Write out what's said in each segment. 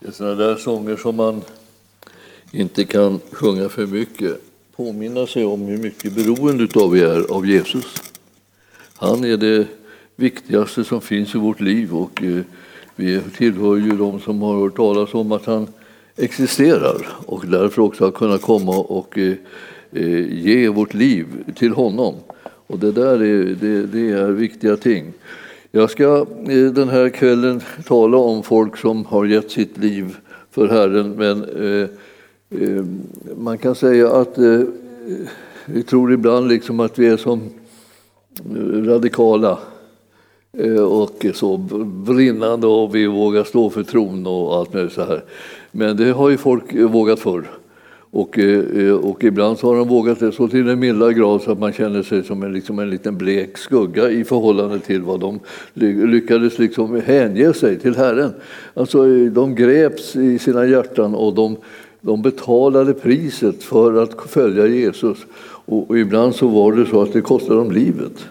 Det är sådana där sånger som man inte kan sjunga för mycket. Påminna sig om hur mycket beroende av vi är av Jesus. Han är det viktigaste som finns i vårt liv och eh, vi tillhör ju de som har hört talas om att han existerar och därför också har kunnat komma och eh, eh, ge vårt liv till honom. Och det där är, det, det är viktiga ting. Jag ska den här kvällen tala om folk som har gett sitt liv för Herren men eh, eh, man kan säga att eh, vi tror ibland liksom att vi är som radikala eh, och så brinnande och vi vågar stå för tron och allt möjligt så här. Men det har ju folk vågat förr. Och, eh, eh, och ibland så har de vågat det så till den milda grad så att man känner sig som en, liksom en liten blek skugga i förhållande till vad de lyckades liksom hänge sig till Herren. Alltså, eh, de greps i sina hjärtan och de, de betalade priset för att följa Jesus. Och, och ibland så var det så att det kostade dem livet.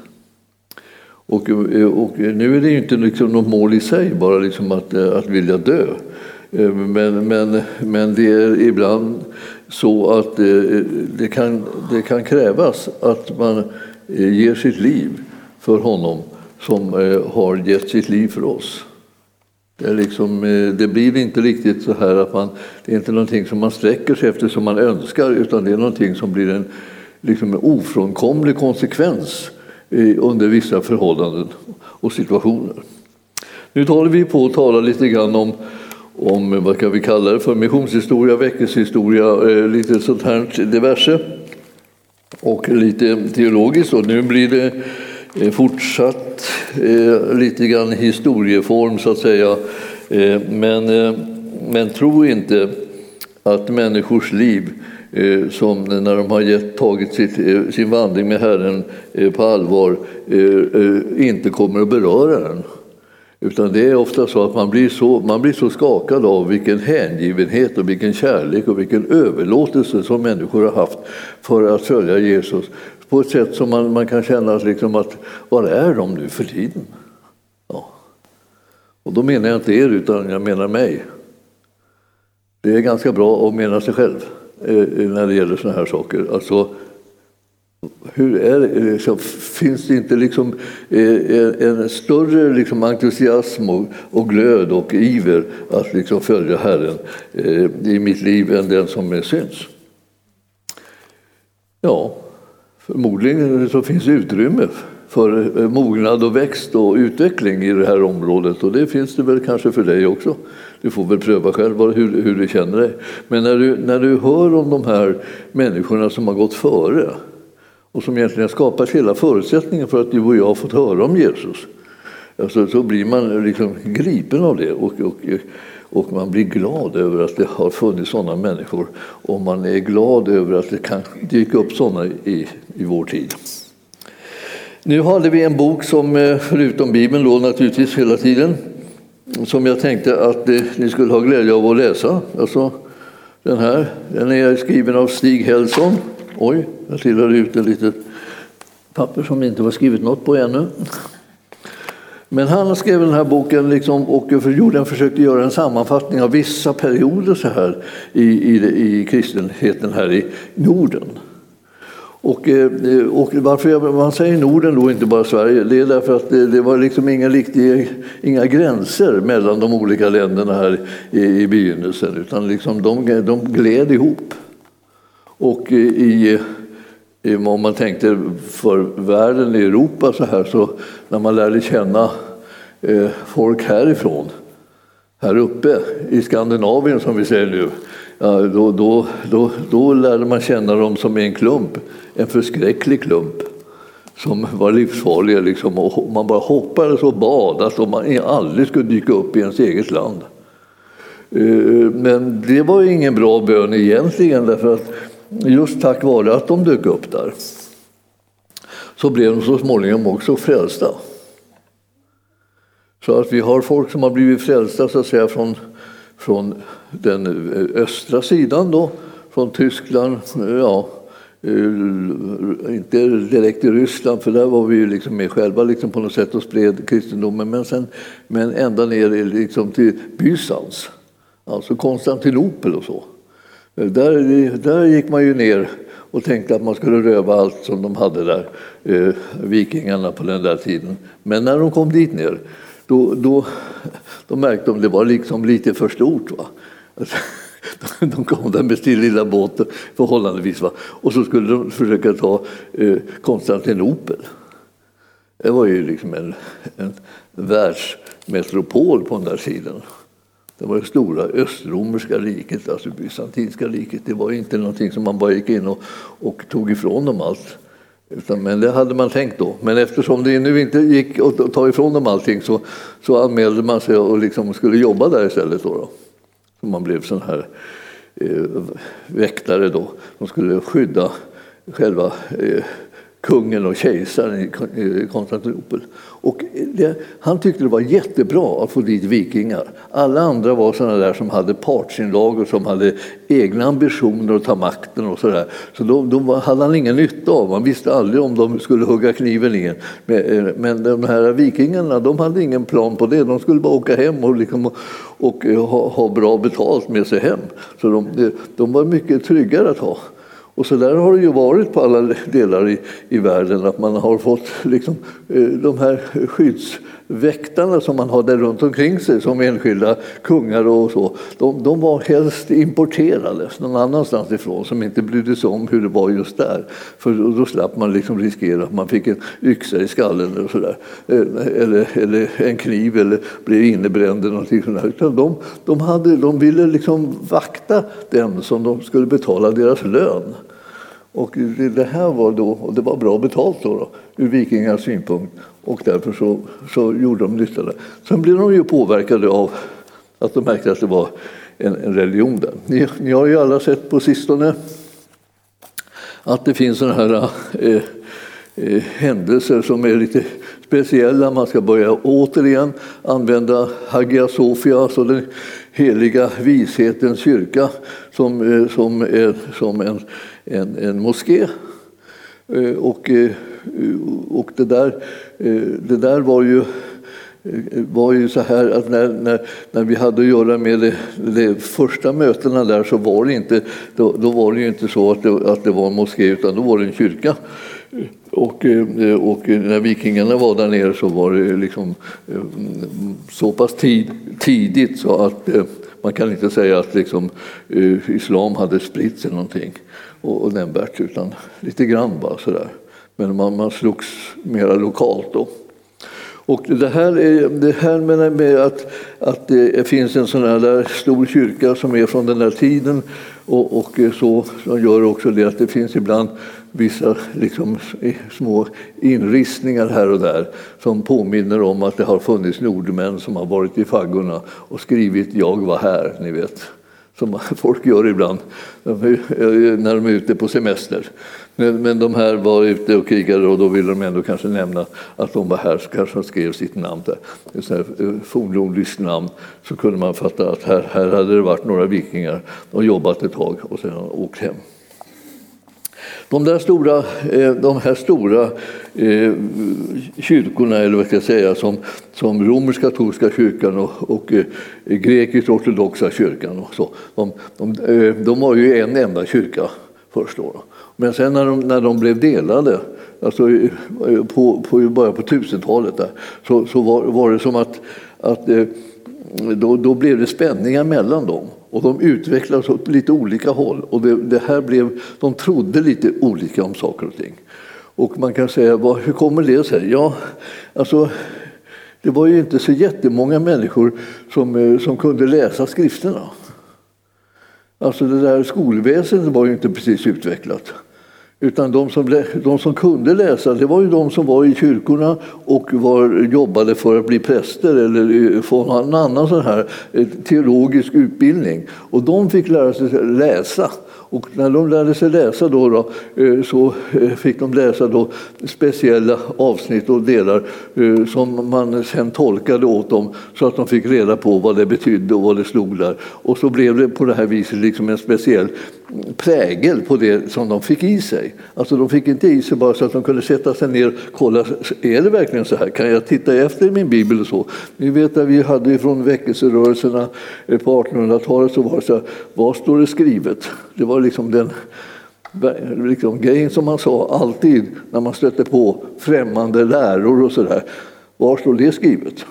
Och, och nu är det ju inte liksom något mål i sig, bara liksom att, att vilja dö. Men, men, men det är ibland så att eh, det kan, det kan krävas att man eh, ger sitt liv för honom som eh, har gett sitt liv för oss. Det, liksom, eh, det, blir inte riktigt så här att man, det är inte någonting som man sträcker sig efter som man önskar utan det är någonting som blir en, liksom en ofrånkomlig konsekvens eh, under vissa förhållanden och situationer. Nu håller vi på att tala lite grann om om vad kan vi kalla det för, missionshistoria, väckelsehistoria, eh, lite sånt här diverse. Och lite teologiskt. Och nu blir det eh, fortsatt eh, lite grann historieform så att säga. Men, men tro inte att människors liv som när de har gett, tagit sitt, sin vandring med Herren på allvar inte kommer att beröra den. Utan det är ofta så att man blir så, man blir så skakad av vilken hängivenhet och vilken kärlek och vilken överlåtelse som människor har haft för att följa Jesus på ett sätt som man, man kan känna liksom att var är de nu för tiden? Ja. Och då menar jag inte er utan jag menar mig. Det är ganska bra att mena sig själv eh, när det gäller sådana här saker. Alltså, hur är det? Liksom, finns det inte liksom eh, en, en större liksom entusiasm och, och glöd och iver att liksom följa Herren eh, i mitt liv än den som syns? Ja, förmodligen så finns det utrymme för eh, mognad och växt och utveckling i det här området och det finns det väl kanske för dig också. Du får väl pröva själv hur, hur du känner dig. Men när du, när du hör om de här människorna som har gått före och som egentligen skapat hela förutsättningen för att du och jag har fått höra om Jesus. Alltså, så blir man liksom gripen av det och, och, och man blir glad över att det har funnits sådana människor och man är glad över att det kan dyka upp sådana i, i vår tid. Nu hade vi en bok som, eh, förutom Bibeln då naturligtvis hela tiden, som jag tänkte att eh, ni skulle ha glädje av att läsa. Alltså, den här den är skriven av Stig Hellson Oj, jag trillade ut ett litet papper som inte var skrivet något på ännu. Men han skrev den här boken liksom, och jorden försökte göra en sammanfattning av vissa perioder så här i, i, i kristenheten här i Norden. Och, eh, och varför man säger Norden då, inte bara Sverige, det är därför att det, det var liksom inga, riktiga, inga gränser mellan de olika länderna här i, i begynnelsen, utan liksom de, de gled ihop. Och i, om man tänkte för världen i Europa så här, så när man lärde känna eh, folk härifrån, här uppe i Skandinavien som vi säger nu, ja, då, då, då, då lärde man känna dem som en klump, en förskräcklig klump som var livsfarliga. Liksom, och man bara hoppades och bad att de aldrig skulle dyka upp i ens eget land. Eh, men det var ingen bra bön egentligen därför att just tack vare att de dök upp där så blev de så småningom också frälsta. Så att vi har folk som har blivit frälsta så att säga från, från den eh, östra sidan då, från Tyskland, eh, ja, eh, inte direkt i Ryssland, för där var vi ju liksom med själva liksom på något sätt och spred kristendomen, men, sen, men ända ner liksom till Bysans. alltså Konstantinopel och så. Där, där gick man ju ner och tänkte att man skulle röva allt som de hade där, eh, vikingarna på den där tiden. Men när de kom dit ner, då, då, då märkte de att det var liksom lite för stort. Va? De kom där med sin lilla båt förhållandevis va? och så skulle de försöka ta eh, Konstantinopel. Det var ju liksom en, en världsmetropol på den där sidan. Det var det stora östromerska riket, alltså bysantinska riket. Det var inte någonting som man bara gick in och, och tog ifrån dem allt. Utan, men det hade man tänkt då. Men eftersom det nu inte gick att ta ifrån dem allting så, så anmälde man sig och liksom skulle jobba där istället. Då, då. Så man blev sån här eh, väktare då. De skulle skydda själva eh, kungen och kejsaren i Konstantinopel. Och det, han tyckte det var jättebra att få dit vikingar. Alla andra var sådana där som hade partsinlagor, som hade egna ambitioner att ta makten och sådär. Så de, de hade han ingen nytta av. Man visste aldrig om de skulle hugga kniven i en. Eh, men de här vikingarna, de hade ingen plan på det. De skulle bara åka hem och, liksom, och eh, ha, ha bra betalt med sig hem. Så de, de var mycket tryggare att ha. Och så där har det ju varit på alla delar i, i världen, att man har fått liksom, eh, de här skyddsväktarna som man hade runt omkring sig som enskilda kungar och så. De, de var helst importerade någon annanstans ifrån som inte brydde sig om hur det var just där. För då, då slapp man liksom riskera att man fick en yxa i skallen eller, så där. Eh, eller, eller en kniv eller blev innebränd eller någonting. Utan de, de, hade, de ville liksom vakta den som de skulle betala deras lön. Och det här var då, och det var bra betalt då, då ur vikingarnas synpunkt. Och därför så, så gjorde de nytta där. Sen blev de ju påverkade av att de märkte att det var en, en religion där. Ni, ni, har ju alla sett på sistone att det finns sådana här eh, eh, händelser som är lite speciella. Man ska börja återigen använda Hagia Sofia, alltså den heliga vishetens kyrka, som, eh, som, är, som en en, en moské. Eh, och, eh, och det, där, eh, det där var ju var ju så här att när, när, när vi hade att göra med de, de första mötena där så var det inte, då, då, var det ju inte så att det, att det var en moské utan då var det en kyrka. Och, och när vikingarna var där nere så var det liksom så pass tid, tidigt så att man kan inte säga att liksom, islam hade spritt sig någonting och, och nämnvärt utan lite grann bara sådär. Men man, man slogs mera lokalt då. Och det här, är, det här med, med att, att det finns en sån här där stor kyrka som är från den där tiden och, och så som gör också det att det finns ibland vissa liksom, små inristningar här och där som påminner om att det har funnits nordmän som har varit i faggorna och skrivit ”Jag var här”, ni vet som folk gör ibland när de är ute på semester. Men de här var ute och krigade och då ville de ändå kanske nämna att de var här, så kanske de skrev sitt namn där. Ett eh, fornnordiskt namn. Så kunde man fatta att här, här hade det varit några vikingar och jobbat ett tag och sedan åkt hem. De, där stora, eh, de här stora eh, kyrkorna, eller vad ska jag säga, som, som romersk-katolska kyrkan och, och eh, grekisk-ortodoxa kyrkan, och så, de, de, de var ju en enda kyrka först. Då. Men sen när de, när de blev delade, alltså på, på början på 1000-talet, så, så var, var, det som att, att då, då blev det spänningar mellan dem. Och de utvecklades åt lite olika håll. Och det, det, här blev, de trodde lite olika om saker och ting. Och man kan säga, vad, hur kommer det sig? Ja, alltså, det var ju inte så jättemånga människor som, eh, som kunde läsa skrifterna. Alltså det där skolväsendet var ju inte precis utvecklat. Utan de som, de som kunde läsa, det var ju de som var i kyrkorna och var, jobbade för att bli präster eller eh, få en annan sån här eh, teologisk utbildning. Och de fick lära sig läsa. Och när de lärde sig läsa då, då, eh, så fick de läsa då speciella avsnitt och delar som man sen tolkade åt dem så att de fick reda på vad det betydde och vad det slog där. Och så blev det på det här viset liksom en speciell prägel på det som de fick i sig. Alltså de fick inte i sig bara så att de kunde sätta sig ner och kolla, är det verkligen så här? Kan jag titta efter i min bibel och så? Ni vet att vi hade från väckelserörelserna eh, på 1800-talet så var det så här, vad står det skrivet? Det var liksom den liksom, grejen som man sa alltid när man stötte på främmande läror och sådär. Var står det skrivet?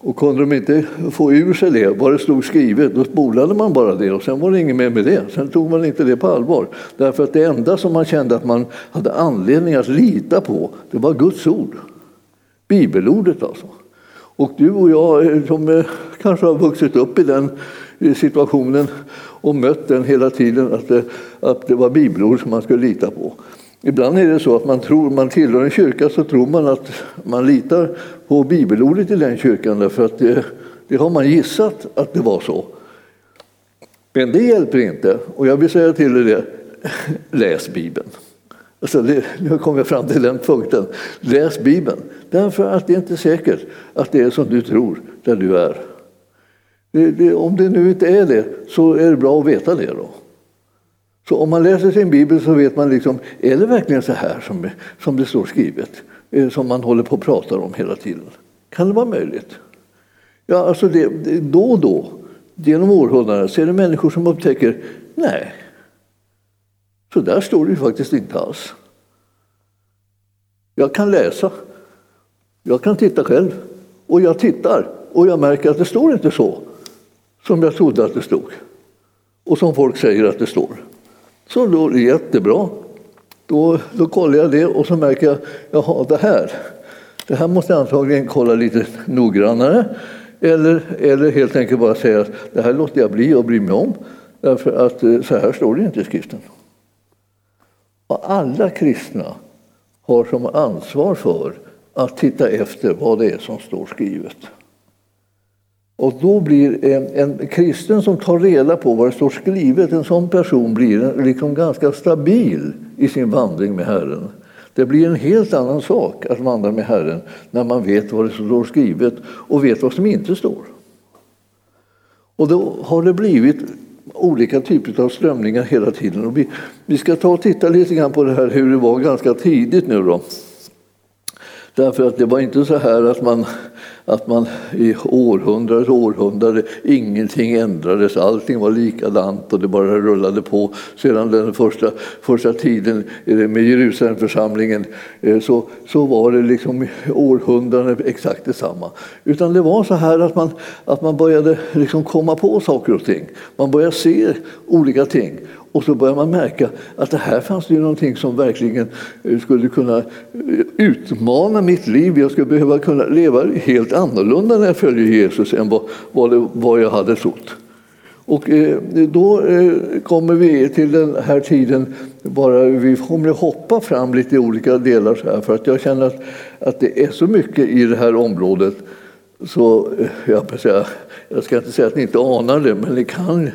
Och kunde de inte få ur sig det, vad det stod skrivet, då spolade man bara det och sen var det inget mer med det. Sen tog man inte det på allvar. Därför att det enda som man kände att man hade anledning att lita på, det var Guds ord. Bibelordet alltså. Och du och jag eh, som eh, kanske har vuxit upp i den eh, situationen och mött den hela tiden, att det, att det var bibelord som man skulle lita på. Ibland är det så att man tror man tillhör en kyrka så tror man att man litar på bibelordet i den kyrkan därför att det, det har man gissat att det var så. Men det hjälper inte. Och jag vill säga till er det, läs Bibeln. Alltså det, nu kommer jag fram till den punkten. Läs Bibeln. Därför att det är inte säkert att det är som du tror där du är. Det, det, om det nu inte är det så är det bra att veta det. då. Så om man läser sin bibel så vet man liksom, är det verkligen så här som, som det står skrivet? Som man håller på och pratar om hela tiden. Kan det vara möjligt? Ja, alltså det, då och då, genom århundraden, så är det människor som upptäcker, nej, så där står det ju faktiskt inte alls. Jag kan läsa, jag kan titta själv, och jag tittar och jag märker att det står inte så som jag trodde att det stod och som folk säger att det står. Så då är det jättebra. Då, då kollar jag det och så märker jag, jaha, det här, det här måste jag antagligen kolla lite noggrannare. Eller, eller helt enkelt bara säga att det här låter jag bli och bry mig om. Därför att eh, så här står det inte i skriften. Och alla kristna har som ansvar för att titta efter vad det är som står skrivet. Och då blir en, en kristen som tar reda på vad det står skrivet, en sån person blir liksom ganska stabil i sin vandring med Herren. Det blir en helt annan sak att vandra med Herren när man vet vad det står skrivet och vet vad som inte står. Och då har det blivit olika typer av strömningar hela tiden. Och vi, vi ska ta och titta lite grann på det här hur det var ganska tidigt nu då. Därför att det var inte så här att man att man i århundrades århundrade ingenting ändrades, allting var likadant och det bara rullade på. Sedan den första, första tiden med Jerusalemförsamlingen eh, så, så var det liksom århundraden exakt detsamma. Utan det var så här att man, att man började liksom komma på saker och ting. Man började se olika ting. Och så börjar man märka att det här fanns det ju någonting som verkligen eh, skulle kunna eh, utmana mitt liv. Jag skulle behöva kunna leva helt annorlunda när jag följer Jesus än vad, vad, det, vad jag hade trott. Och eh, då eh, kommer vi till den här tiden, bara, vi kommer att hoppa fram lite i olika delar så här, för att jag känner att, att det är så mycket i det här området så jag, säga, jag ska inte säga att ni inte anar det, men ni kan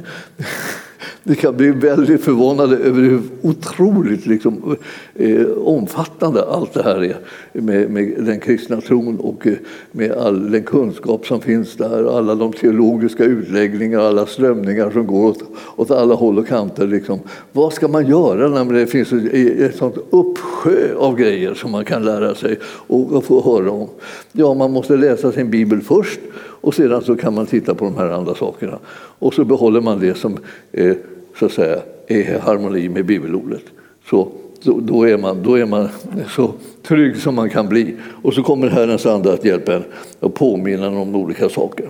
ni kan bli väldigt förvånade över hur otroligt liksom, eh, omfattande allt det här är med, med, den kristna tron och eh, med all den kunskap som finns där, alla de teologiska utläggningar, alla strömningar som går åt, åt alla håll och kanter. Liksom. Vad ska man göra när det finns ett, ett sånt uppsjö av grejer som man kan lära sig och, och få höra om? Ja, man måste läsa sin bibel först och sedan så kan man titta på de här andra sakerna. Och så behåller man det som eh, så att säga, är i harmoni med bibelordet. Så då, är man, då är man så trygg som man kan bli. Och så kommer Herrens ande att hjälpa en och påminna en om olika saker.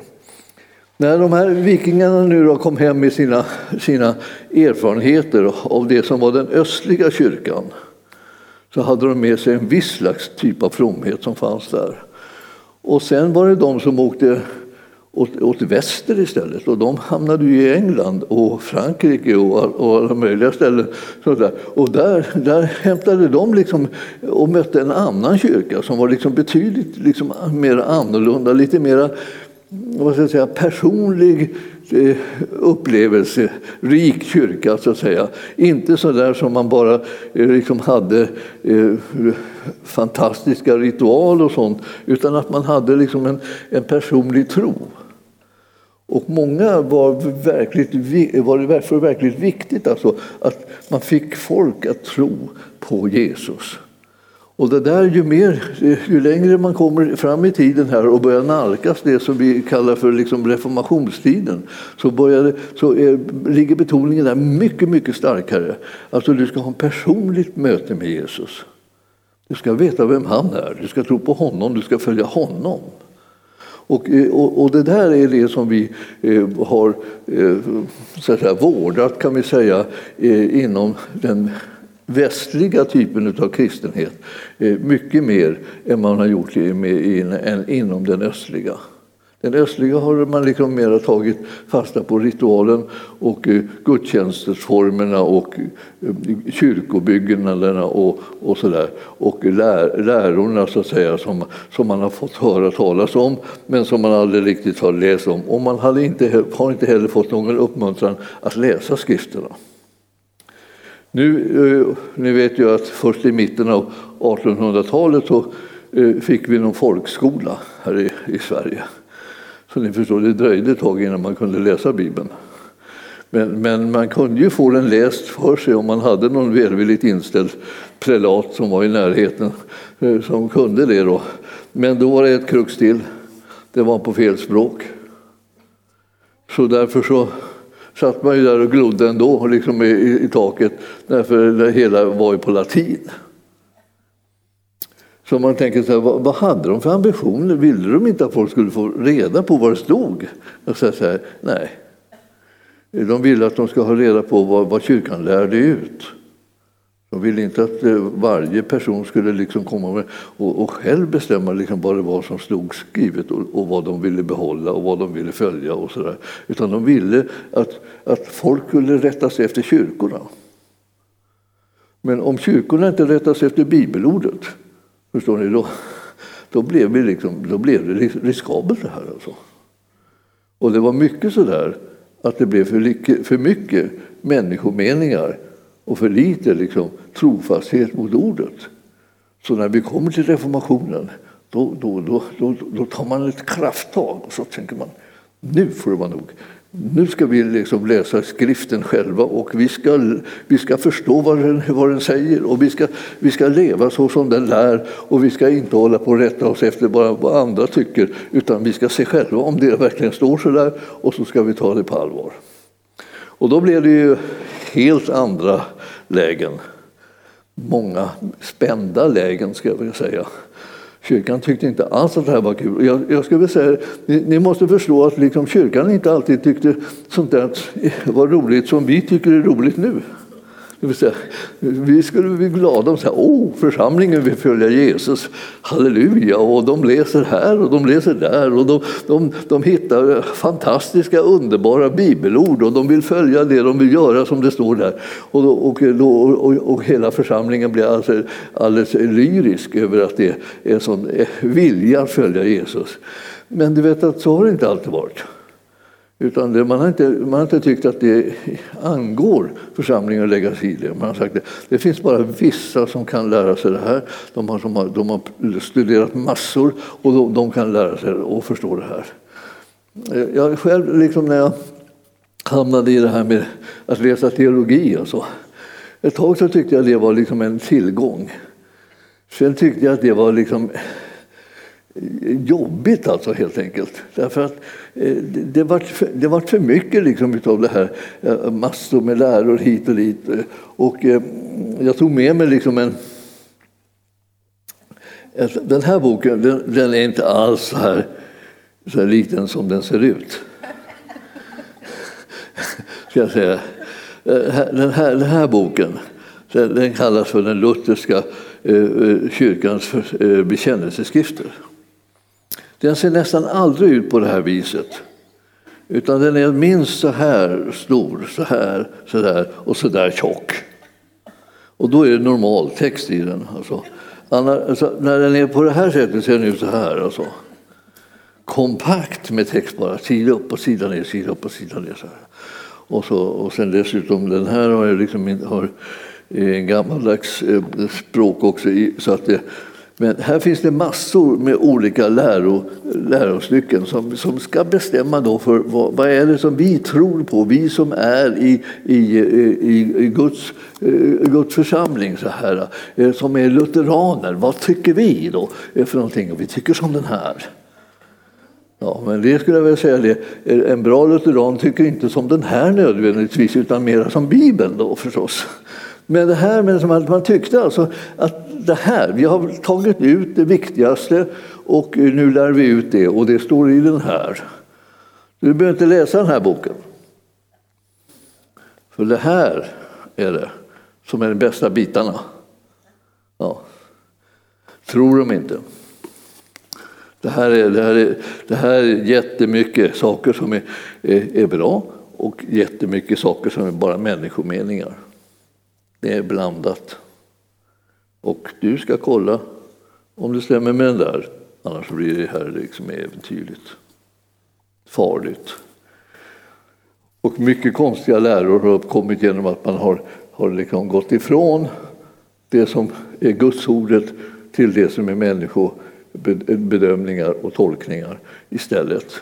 När de här vikingarna nu då kom hem med sina, sina erfarenheter av det som var den östliga kyrkan så hade de med sig en viss slags typ av fromhet som fanns där. Och sen var det de som åkte åt, åt väster istället. Och de hamnade ju i England och Frankrike och, och alla möjliga ställen. Sådär. Och där, där hämtade de liksom och mötte en annan kyrka som var liksom betydligt liksom mer annorlunda, lite mer vad ska jag säga, personlig eh, upplevelse, rik kyrka så att säga. Inte så där som man bara eh, liksom hade eh, fantastiska ritualer och sånt, utan att man hade liksom en, en personlig tro. Och många var, verkligt, var det därför verkligt viktigt alltså, att man fick folk att tro på Jesus. Och det där, ju, mer, ju längre man kommer fram i tiden här och börjar nalkas det som vi kallar för liksom reformationstiden så, började, så är, ligger betoningen där mycket, mycket starkare. Alltså du ska ha ett personligt möte med Jesus. Du ska veta vem han är, du ska tro på honom, du ska följa honom. Och, och, och det där är det som vi eh, har eh, så att säga, vårdat kan vi säga eh, inom den västliga typen av kristenhet eh, mycket mer än man har gjort inom den östliga. Den östliga har man liksom mer tagit fasta på ritualen och eh, gudstjänstformerna och eh, kyrkobyggnaderna och, och sådär. Och lär, lärorna så att säga som, som man har fått höra talas om men som man aldrig riktigt har läst om. Och man hade inte, har inte heller fått någon uppmuntran att läsa skrifterna. Nu, eh, ni vet ju att först i mitten av 1800-talet så fick vi någon folkskola här i, i Sverige. Så ni förstår, det dröjde ett tag innan man kunde läsa Bibeln. Men, men, man kunde ju få den läst för sig om man hade någon välvilligt inställd prelat som var i närheten eh, som kunde det. Då. Men då var det ett krux till. Det var på fel språk. Så därför så satt man ju där och glodde ändå liksom i, i, i taket därför det hela var ju på latin. Så man tänker så här, vad, vad, hade de för ambitioner? Ville de inte att folk skulle få reda på vad det stod? Och så här, nej. De ville att de ska ha reda på vad, vad kyrkan lärde ut. De ville inte att eh, varje person skulle liksom komma med och, och själv bestämma liksom vad det var som stod skrivet och, och, vad de ville behålla och vad de ville följa. och så där. Utan de ville att, att folk skulle rätta sig efter kyrkorna. Men om kyrkorna inte rättar sig efter bibelordet, förstår ni, då, då, blev, vi liksom, då blev det riskabelt det här. Alltså. Och det var mycket så där att det blev för, för mycket människomeningar och för lite liksom, trofasthet mot ordet. Så när vi kommer till reformationen då, då, då, då, då tar man ett krafttag och så tänker man nu får det vara nog. Nu ska vi liksom läsa skriften själva och vi ska, vi ska förstå vad den, vad den säger och vi ska, vi ska leva så som den lär och vi ska inte hålla på och rätta oss efter bara vad andra tycker utan vi ska se själva om det verkligen står så där och så ska vi ta det på allvar. Och då blev det ju helt andra lägen. Många spända lägen, ska jag vilja säga. Kyrkan tyckte inte alls att det här var kul. Jag, jag skulle säga, ni, ni, måste förstå att liksom kyrkan inte alltid tyckte sånt där var roligt som vi tycker är roligt nu. Vi skulle bli glada om oh, församlingen vill följa Jesus, halleluja, och de läser här och de läser där och de, de, de hittar fantastiska underbara bibelord och de vill följa det de vill göra som det står där. Och, då, och, då, och, och, hela församlingen blir alltså alldeles lyrisk över att det är en sån eh, vilja att följa Jesus. Men du vet att så har det inte alltid varit. Utan det, man, har inte, man har inte tyckt att det angår församlingen att lägga sig i det. Man har sagt att det finns bara vissa som kan lära sig det här. De har, som har, de har studerat massor och de, de, kan lära sig och förstå det här. Eh, jag själv, liksom när jag hamnade i det här med att läsa teologi och så. Ett tag så tyckte jag det var liksom en tillgång. Sen tyckte jag att det var liksom jobbigt alltså helt enkelt. Därför att eh, det var för, det var för mycket liksom utav det här, eh, massor med läror hit och dit. Eh, och jag tog med mig liksom en den här boken den, den är inte alls så här, så här liten som den ser ut. Ska jag säga. Den här, den här boken den kallas för den lutherska kyrkans bekännelseskrifter. Den ser nästan aldrig ut på det här viset. Utan den är minst så här stor, så här, så där och så där tjock. Och då är det normal text i den. Alltså. alltså, när den är på det här sättet ser den ut så här. Alltså. Kompakt med text bara, sida upp och sida ner, sida upp och sida ner. Så här. Och, så, och sen dessutom, den här har, jag liksom, har en gammaldags eh, språk också, så att det, men här finns det massor med olika läro, lärostycken som, som ska bestämma då för vad, vad, är det som vi tror på, vi som är i, i, i, i Guds, eh, Guds församling, så här, eh, som är lutheraner. Vad tycker vi då för någonting? Och vi tycker som den här. Ja, men det skulle jag vilja säga det. En bra lutheran tycker inte som den här nödvändigtvis utan mer som Bibeln då förstås. Men det här med att man tyckte alltså att det här, vi har tagit ut det viktigaste och nu lär vi ut det och det står i den här. Du behöver inte läsa den här boken. För det här är det som är de bästa bitarna. Ja. Tror de inte. Det här är, det här är, det här är jättemycket saker som är, är, är bra och jättemycket saker som är bara människomeningar. Det är blandat. Och du ska kolla om det stämmer med den där. Annars blir det här liksom äventyrligt. Farligt. Och mycket konstiga läror har uppkommit genom att man har, har liksom gått ifrån det som är Gudsordet till det som är människobedömningar och tolkningar istället.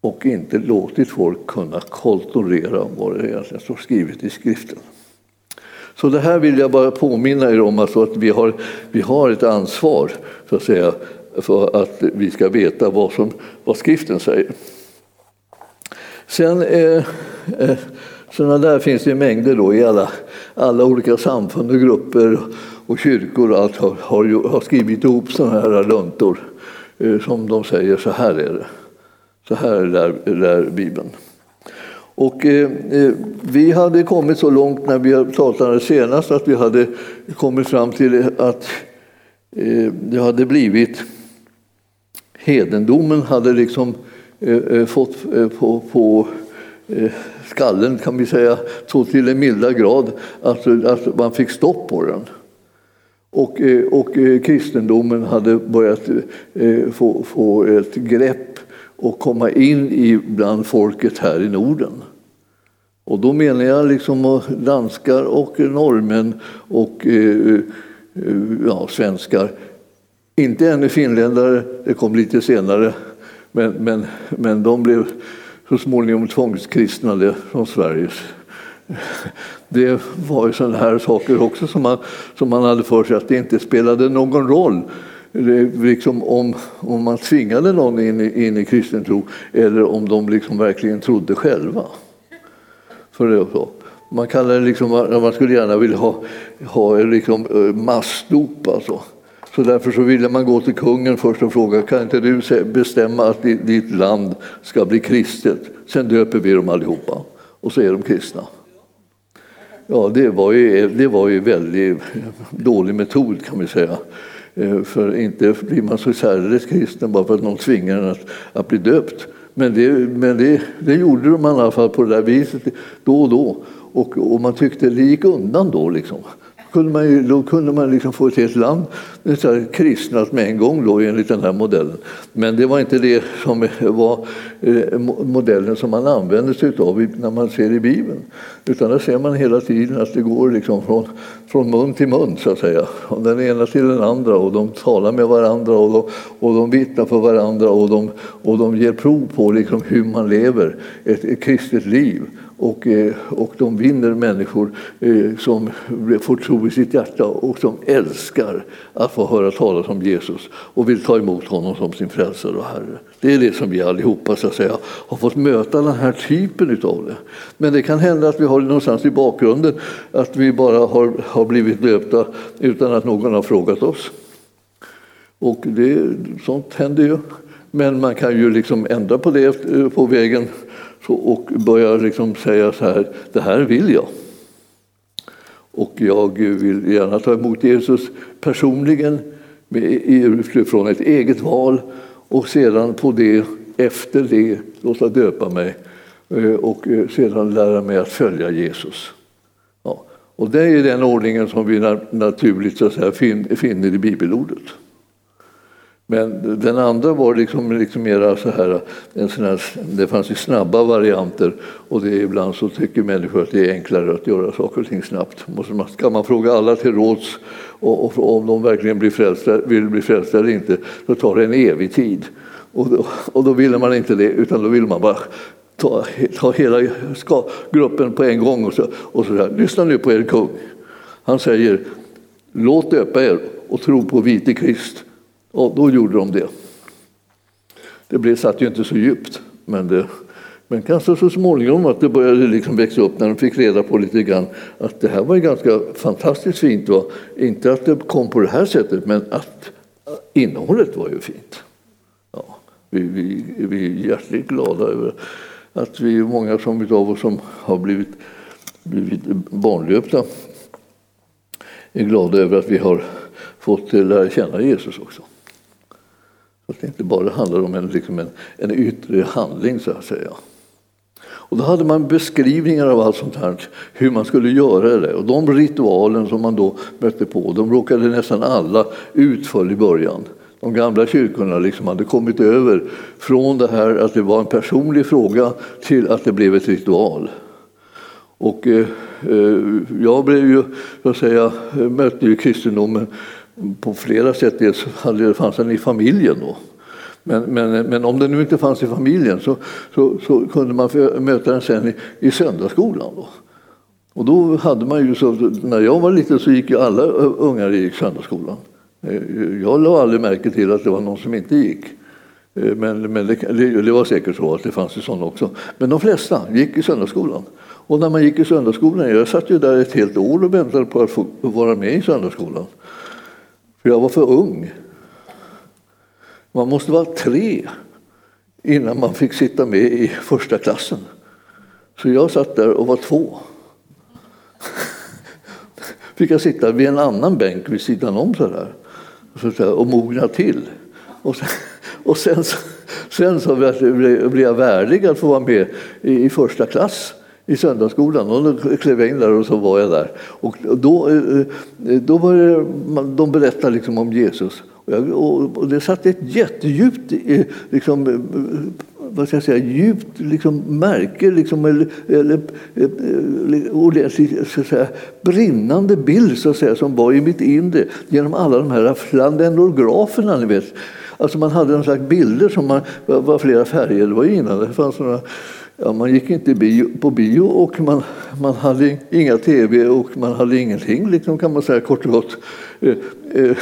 Och inte låtit folk kunna kontrollera vad det egentligen står skrivet i skriften. Så det här vill jag bara påminna er om, alltså att vi har, vi har ett ansvar så att säga, för att vi ska veta vad, som, vad skriften säger. Sen eh, eh, sådana där finns det mängder då i alla, alla olika samfund och grupper och kyrkor och allt har, har, har skrivit ihop sådana här luntor eh, som de säger så här är det. Så här lär, lär Bibeln. Och eh, eh, vi hade kommit så långt när vi pratade senast att vi hade kommit fram till att eh, det hade blivit hedendomen hade liksom eh, eh fått eh, på, på eh, skallen kan vi säga så till en milda grad att, att man fick stopp på den. Och, och kristendomen hade börjat få, få ett grepp och komma in i bland folket här i Norden. Och då menar jag liksom danskar och norrmän och eh, eh, ja, svenskar. Inte ännu finländare, det kom lite senare, men, men, men de blev så småningom tvångskristnade från Sverige. Det var ju sådana här saker också som man, som man hade för sig att det inte spelade någon roll liksom om, om man tvingade någon in i, in i kristen tro eller om de liksom verkligen trodde själva. För det så. Man kallar det liksom, man skulle gärna vilja ha, ha liksom eh, massdop alltså. Så därför så ville man gå till kungen först och fråga, kan inte du bestämma att ditt land ska bli kristet? Sen döper vi dem allihopa och så är de kristna. Ja, det var ju, det var ju väldigt dålig metod kan vi säga. Eh, för inte blir man så särdeles kristen bara för att någon tvingar en att, att bli döpt. Men, det, men det, det gjorde de i alla fall på det där viset då och då. Och, och man tyckte det gick undan då. Liksom kunde man ju, då kunde man liksom få ett helt land kristnat med en gång då, enligt den här modellen. Men det var inte det som var eh, modellen som man använde sig av när man ser i Bibeln. Utan där ser man hela tiden att det går liksom från, från mun till mun, så att säga. Och den ena till den andra och de talar med varandra och de, och de vittnar för varandra och de, och de ger prov på liksom hur man lever ett, ett kristet liv och, eh, och de vinner människor eh, som får tro i sitt hjärta och som älskar att få höra talas om Jesus och vill ta emot honom som sin frälsare och Herre. Det är det som vi allihopa så att säga, har fått möta den här typen av det. Men det kan hända att vi har det någonstans i bakgrunden att vi bara har, har blivit döpta utan att någon har frågat oss. Och det, sånt händer ju. Men man kan ju liksom ändra på det eh, på vägen och börja liksom säga så här, det här vill jag. Och jag vill gärna ta emot Jesus personligen från ett eget val och sedan på det, efter det låta döpa mig eh, och eh, sedan lära mig att följa Jesus. Ja. Och det är den ordningen som vi naturligt så att säga, finner i bibelordet. Men den andra var liksom, liksom mera så här, en sån här, det fanns ju snabba varianter och det är ibland så tycker människor att det är enklare att göra saker och ting snabbt. Man, kan man fråga alla till råds och, och om de verkligen blir frälsta, vill bli frälsta eller inte så tar det en evig tid. Och då, och då ville man inte det utan då ville man bara ta, ta hela ska, gruppen på en gång och så, och så där. Lyssna nu på er kung. Han säger låt döpa er och tro på vite Krist och då gjorde de det. Det blev, satt ju inte så djupt, men, det, men kanske så småningom att det började liksom växa upp när de fick reda på lite grann att det här var ganska fantastiskt fint. Va? Inte att det kom på det här sättet, men att äh, innehållet var ju fint. Ja, vi, vi, vi är hjärtligt glada över att vi är många som, av oss som har blivit, blivit barnlöpta är glada över att vi har fått lära känna Jesus också. Att det inte bara handlar om en, liksom en, en yttre handling så att säga. Och då hade man beskrivningar av allt sånt här, hur man skulle göra det. Och de ritualen som man då mötte på, de råkade nästan alla ut för i början. De gamla kyrkorna liksom hade kommit över från det här att det var en personlig fråga till att det blev ett ritual. Och eh, eh jag blev ju, så att säga, mötte ju kristendomen på flera sätt. Dels fanns den i familjen då. Men, men, men om den nu inte fanns i familjen så, så, så kunde man möta den sen i, i söndagsskolan. Då. Och då hade man ju så, när jag var liten så gick ju alla ungar i söndagsskolan. Eh, jag lade aldrig märke till att det var någon som inte gick. Eh, men, men det, det, var säkert så att det fanns ju sådana också. Men de flesta gick i söndagsskolan. Och när man gick i söndagsskolan, jag satt ju där ett helt år och väntade på att få vara med i söndagsskolan. För jag var för ung. Man måste vara tre innan man fick sitta med i första klassen. Så jag satt där och var två. Fick jag sitta vid en annan bänk vid sidan om så där, och mogna till. Och sen, och sen, sen så blev jag värdig att få vara med i första klass i söndagsskolan. Och då klev jag in där och så var jag där. Och då, eh, då började man, de berättade liksom om Jesus. Och, jag, och det satt ett jättedjupt eh, liksom, eh, vad ska jag säga, djupt liksom, märke, liksom, eller, eller, ordentlig, så att säga, brinnande bild så att säga, som var i mitt inre genom alla de här flanellograferna. Ni vet. Alltså man hade en slags bilder som man, var flera färger. Det var innan det fanns några Ja, man gick inte bio, på bio och man, man hade inga tv och man hade ingenting, liksom, kan man säga kort och gott. Eh, eh,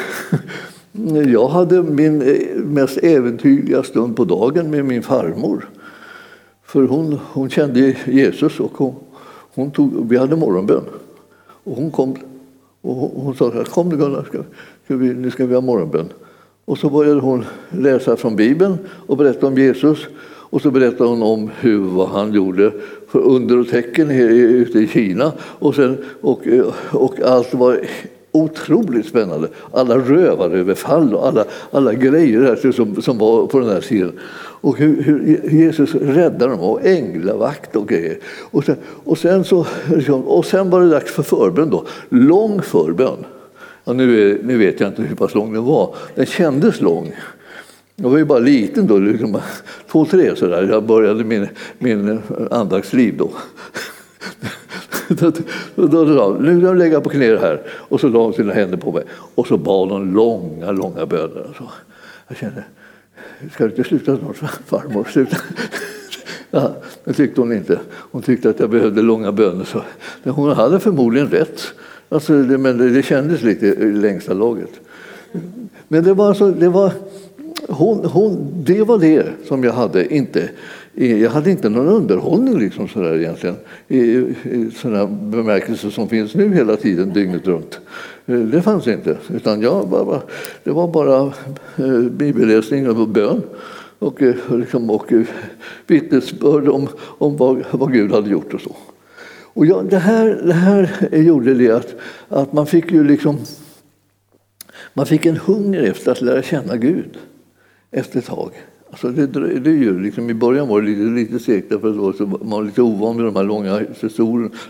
jag hade min eh, mest äventyrliga stund på dagen med min farmor. För hon, hon kände Jesus och hon, hon tog, vi hade morgonbön. Och hon kom och hon sa kom nu Gunnar, ska, ska vi, nu ska vi ha morgonbön. Och så började hon läsa från Bibeln och berätta om Jesus. Och så berättade hon om hur, vad han gjorde för under och tecken ute i Kina. Och, sen, och, och allt var otroligt spännande. Alla rövaröverfall och alla, alla grejer som, som var på den här sidan. Och hur, hur Jesus räddade dem och änglavakt och grejer. Och sen, och sen, så, liksom, och sen var det dags för förbön då. Lång förbön. Ja, nu, är, nu vet jag inte hur pass lång den var. Den kändes lång. Jag var ju bara liten då, liksom, två, tre sådär. Jag började min, min andaktsliv då. då, då, då, nu ska jag lägga på knä här. Och så la hon sina händer på mig. Och så bad hon långa, långa böner. Alltså. jag kände, ska du inte sluta snart farmor? Sluta. Ja, det tyckte hon inte. Hon tyckte att jag behövde långa böner. Så hon hade förmodligen rätt. Alltså, det, men det, det kändes lite i längsta laget. Men det var, så, det var hon, hon, det var det som jag hade. Inte, jag hade inte någon underhållning liksom sådär egentligen, i, i sådana bemärkelser som finns nu hela tiden, dygnet runt. Eh, det fanns inte. Utan jag bara, det var bara eh, bibelläsning och bön och, eh, liksom, och vittnesbörd om, om vad, vad Gud hade gjort och så. Och jag, det, här, det här gjorde det att, att man fick ju liksom man fick en hunger efter att lära känna Gud efter ett tag. Alltså det, det är ju liksom, I början var det lite, lite segt för att man var lite ovan vid de här långa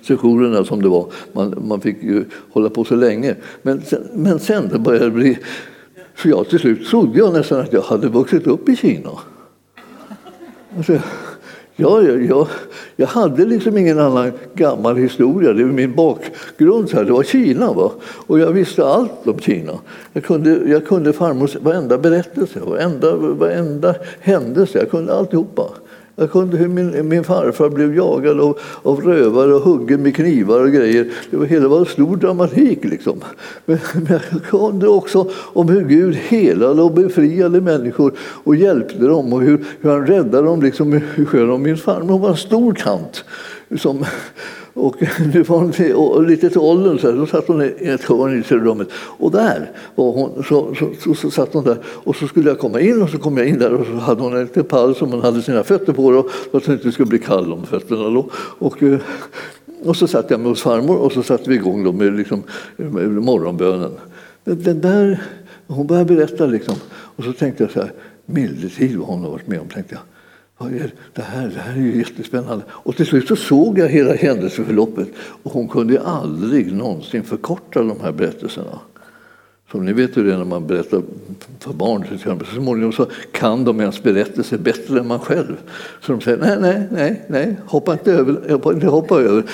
sessionerna som det var. Man, man fick ju hålla på så länge. Men sen, men sen det började bli Så jag till slut trodde jag nästan att jag hade vuxit upp i Kina. Alltså, Ja, jag, jag, jag hade liksom ingen annan gammal historia. Det var min bakgrund. Så här. Det var Kina. Va? Och jag visste allt om Kina. Jag kunde, jag kunde farmors varenda berättelse, varenda, varenda händelse. Jag kunde alltihopa. Jag kunde hur min, min farfar blev jagad av, av rövare och huggen med knivar och grejer. Det var, hela var en stor dramatik. Liksom. Men, men jag kunde också om hur Gud helade och befriade människor och hjälpte dem och hur, hur han räddade dem. Liksom, hur Min farmor var en stor tant som och nu var lite till åldern så här, då satt hon i ett hörn i rummet. Och där var hon, så, så, så, så, satt hon där. Och så skulle jag komma in och så kom jag in där och så hade hon en liten pall som hon hade sina fötter på då, för att hon inte skulle bli kall om fötterna. Då. Och, eh, och så satt jag med hos farmor och så satte vi igång då med, liksom, med morgonbönen. Den där, hon började berätta liksom. Och så tänkte jag så här, milde tid vad hon har varit med om. Tänkte jag det här, det här är ju jättespännande. Och till slut så såg jag hela händelseförloppet och hon kunde aldrig någonsin förkorta de här berättelserna. Som ni vet hur det är när man berättar för barn. Så småningom så kan de ens berättelser bättre än man själv. Så de säger nej, nej, nej, nej, hoppa inte över. Hoppa, inte hoppa över.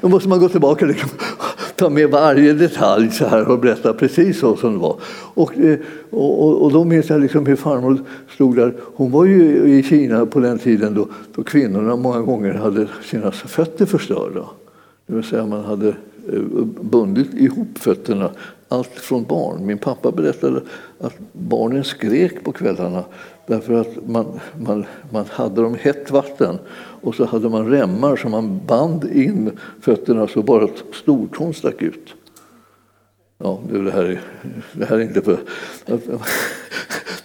Då måste man gå tillbaka och liksom, ta med varje detalj så här och berätta precis så som det var. Eh, och, och, och då minns jag liksom hur farmor stod där. Hon var ju i Kina på den tiden då, då kvinnorna många gånger hade sina fötter förstörda. Det vill säga man hade eh, bundit ihop fötterna allt från barn. Min pappa berättade att barnen skrek på kvällarna därför att man, man, man hade dem hett vatten och så hade man remmar som man band in fötterna så bara stortån stack ut. Ja, det här, är, det här är inte för...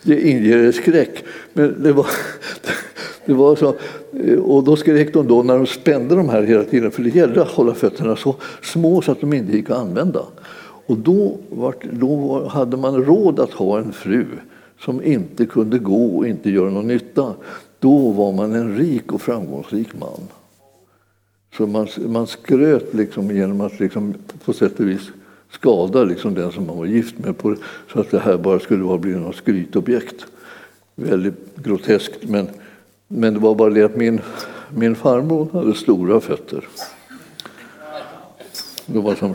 Det inger skräck. Men det var, det var så, och då skrek de då när de spände de här hela tiden, för det gällde att hålla fötterna så små så att de inte gick att använda. Och då, var, då hade man råd att ha en fru som inte kunde gå och inte göra någon nytta. Då var man en rik och framgångsrik man. Så man, man skröt liksom genom att liksom på sätt och vis skada liksom den som man var gift med på, så att det här bara skulle vara bli något skrytobjekt. Väldigt groteskt, men, men det var bara det att min, min farmor hade stora fötter. Det var som